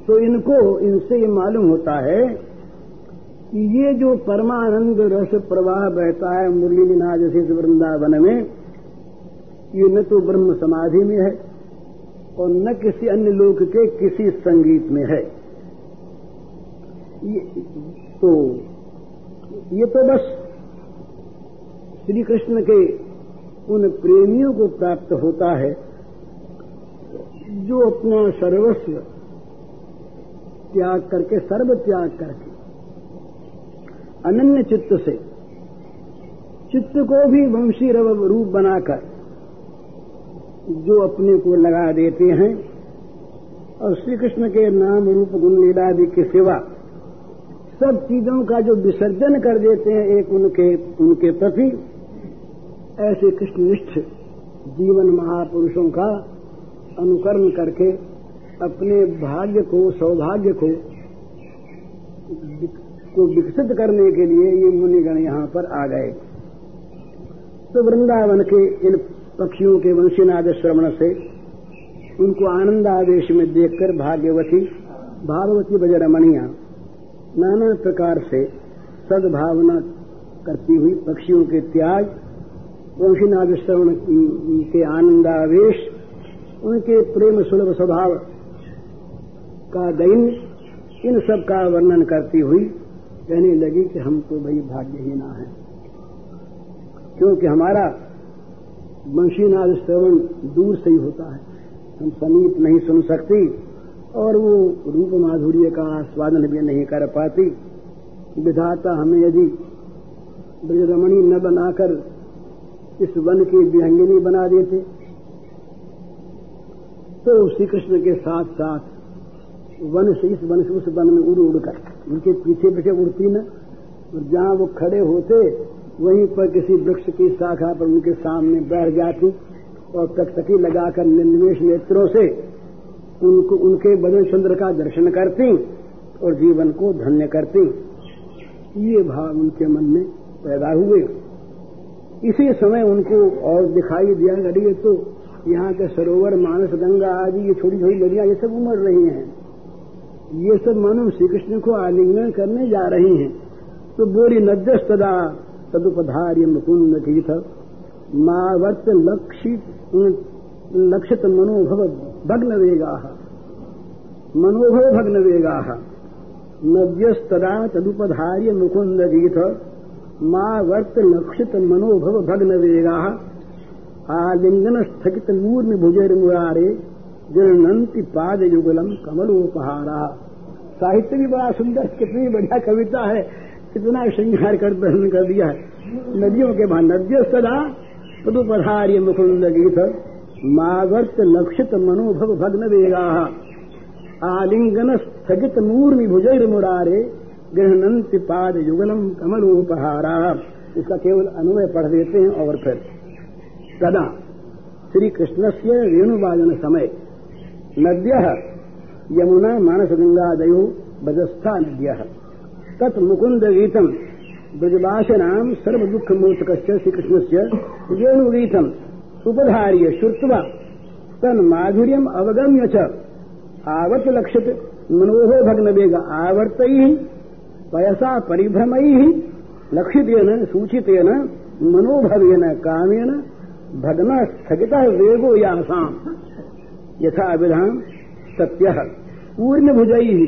तो इनको इनसे ये मालूम होता है कि ये जो परमानंद रस प्रवाह बहता है मुरली नाज से वृंदावन में ये न तो ब्रह्म समाधि में है और न किसी अन्य लोक के किसी संगीत में है। ये, तो ये तो बस श्री कृष्ण के उन प्रेमियों को प्राप्त होता है। जो अपना सर्वस्व त्याग करके, सर्व त्याग करके, अनन्य चित्त से, चित्त को भी वंशी रूप बनाकर जो अपने को लगा देते हैं, और श्री कृष्ण के नाम रूप गुण लीलादि के सिवा सब चीज़ों का जो विसर्जन कर देते हैं एक उनके उनके प्रति, ऐसे कृष्णनिष्ठ जीवन महापुरुषों का अनुकरण करके अपने भाग्य को, सौभाग्य को को विकसित करने के लिए ये मुनिगण यहाँ पर आ गए। तो वृंदावन के इन पक्षियों के वंशीनाद श्रवण से उनको आनंद आदेश में देखकर भाग्यवती, भागवती बजरमणिया नाना प्रकार से सद्भावना करती हुई पक्षियों के त्याग, वंशीनाद श्रवण के आनंदावेश उनके प्रेम सुलभ स्वभाव का दैन्य इन सब का वर्णन करती हुई कहने लगी कि हम तो भाई भाग्यहीना है। क्योंकि हमारा वंशीनाद श्रवण दूर से ही होता है। हम समीप नहीं सुन सकती और वो रूप माधुर्य का आस्वादन भी नहीं कर पाती। विधाता हमें यदि ब्रजरमणी न बनाकर इस वन की विहंगिनी बना देते तो श्री कृष्ण के साथ साथ वन से इस वन से उस वन में उड़ उड़कर, उनके पीछे पीछे उड़ती न, और जहाँ वो खड़े होते, वहीं पर किसी वृक्ष की शाखा पर उनके सामने बैठ जाती और टकटकी लगाकर निन्वेश नेत्रों से उनको, उनके बदन चंद्र का दर्शन करती और जीवन को धन्य करती। ये भाव उनके मन में पैदा हुए। इसी समय उनको और दिखाई दिया गई तो यहाँ के सरोवर, मानस, गंगा आदि, ये छोटी छोटी नदियाँ, ये सब उमड़ रही हैं। ये सब मानो श्री कृष्ण को आलिंगन करने जा रही हैं। तो बोली नद्य सदा तदुपधार्य मुकुंद तीर्थ मावर्त लक्षित लक्षित मनोभव भग्न वेगा मनोभव भग्न वेगा नद्यस्तदा तदुपधार्य मुकुंद गीत मावर्त लक्षित मनोभव भग्न वेगा आलिंगन स्थगित मूर्म भुजर मुरारे जनंति पाद युगलम कमलोपहारा। साहित्य भी बड़ा सुंदर, कितनी बढ़िया कविता है, कितना श्रृंगार कर दर्शन कर दिया है। नदियों के बाद नद्य सदा पदुपधार्य मुकुंद गीत मावर्त लक्षित मनोभव भग्न वेगा आलिंगन स्थगित मूर्मि भुजैर मुरारे गृहनंति पाद युगलम कमलोपहारा। इसका केवल अन्वय पढ़ देते हैं और फिर। कृष्ण से वेणुवादन समय नद्य, यमुना मानस गंगादयो बजस्था नद्य। तत् मुकुंद गीतम ब्रजभाषणाम सर्व दुख मोचक श्रीकृष्ण से वेणुगीतम उपधार्य श्रुत्वा तन माधुर्यम अवगम्य च आवर्त लक्षित मनोहो भग्न वेग आवर्त पयसा परिभ्रमई लक्षितेन, सूचितेन, मनोभवेन, कामेन भग्न स्थगित वेगो यासाम यथा विधान सत्य। पूर्ण भुजई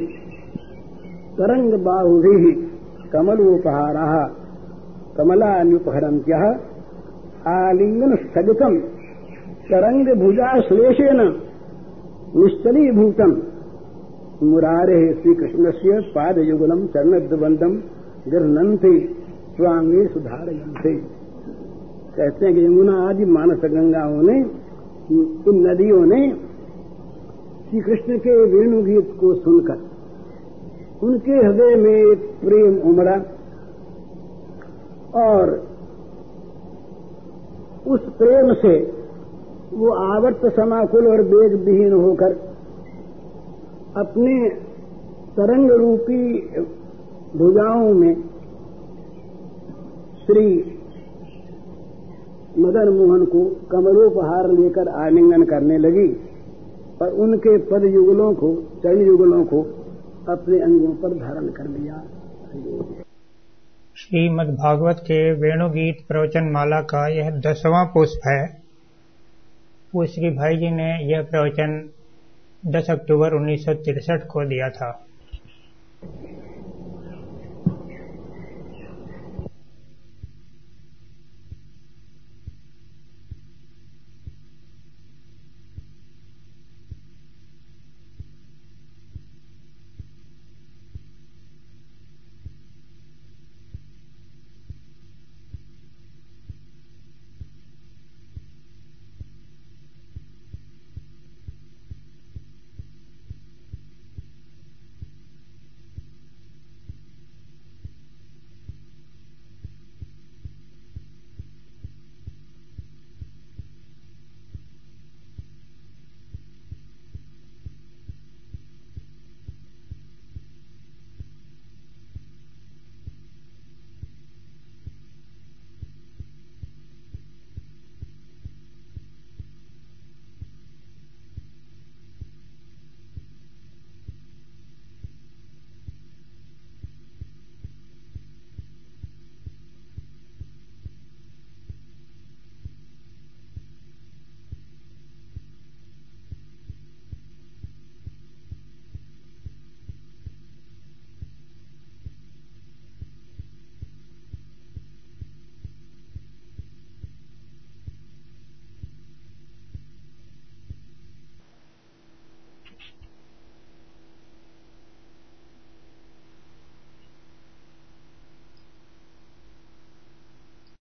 तरंग बाहुभि कमलोपहारा। कमलान्युपहरम क्या आलिंगन स्थगितम तरंग भुजा श्लेषेन निश्चलीभूतम मुरारे श्री कृष्ण से पाद युगलम चरणद्वंदम गृहनंते स्वामी सुधारयंते कहते हैं कि यमुना आदि, मानस गंगाओं ने, इन नदियों ने श्री कृष्ण के वेणु गीत को सुनकर, उनके हृदय में एक प्रेम उमड़ा और उस प्रेम से वो आवर्त समाकुल और वेग विहीन होकर अपने तरंग रूपी भुजाओं में श्री मदन मोहन को कमलोपहार लेकर आलिंगन करने लगी और उनके पद युगलों को चरण युगलों को अपने अंगों पर धारण कर लिया। श्रीमद् भागवत के वेणुगीत प्रवचन माला का यह दसवां पुष्प है। श्री भाई जी ने यह प्रवचन 10 अक्टूबर उन्नीस को दिया था।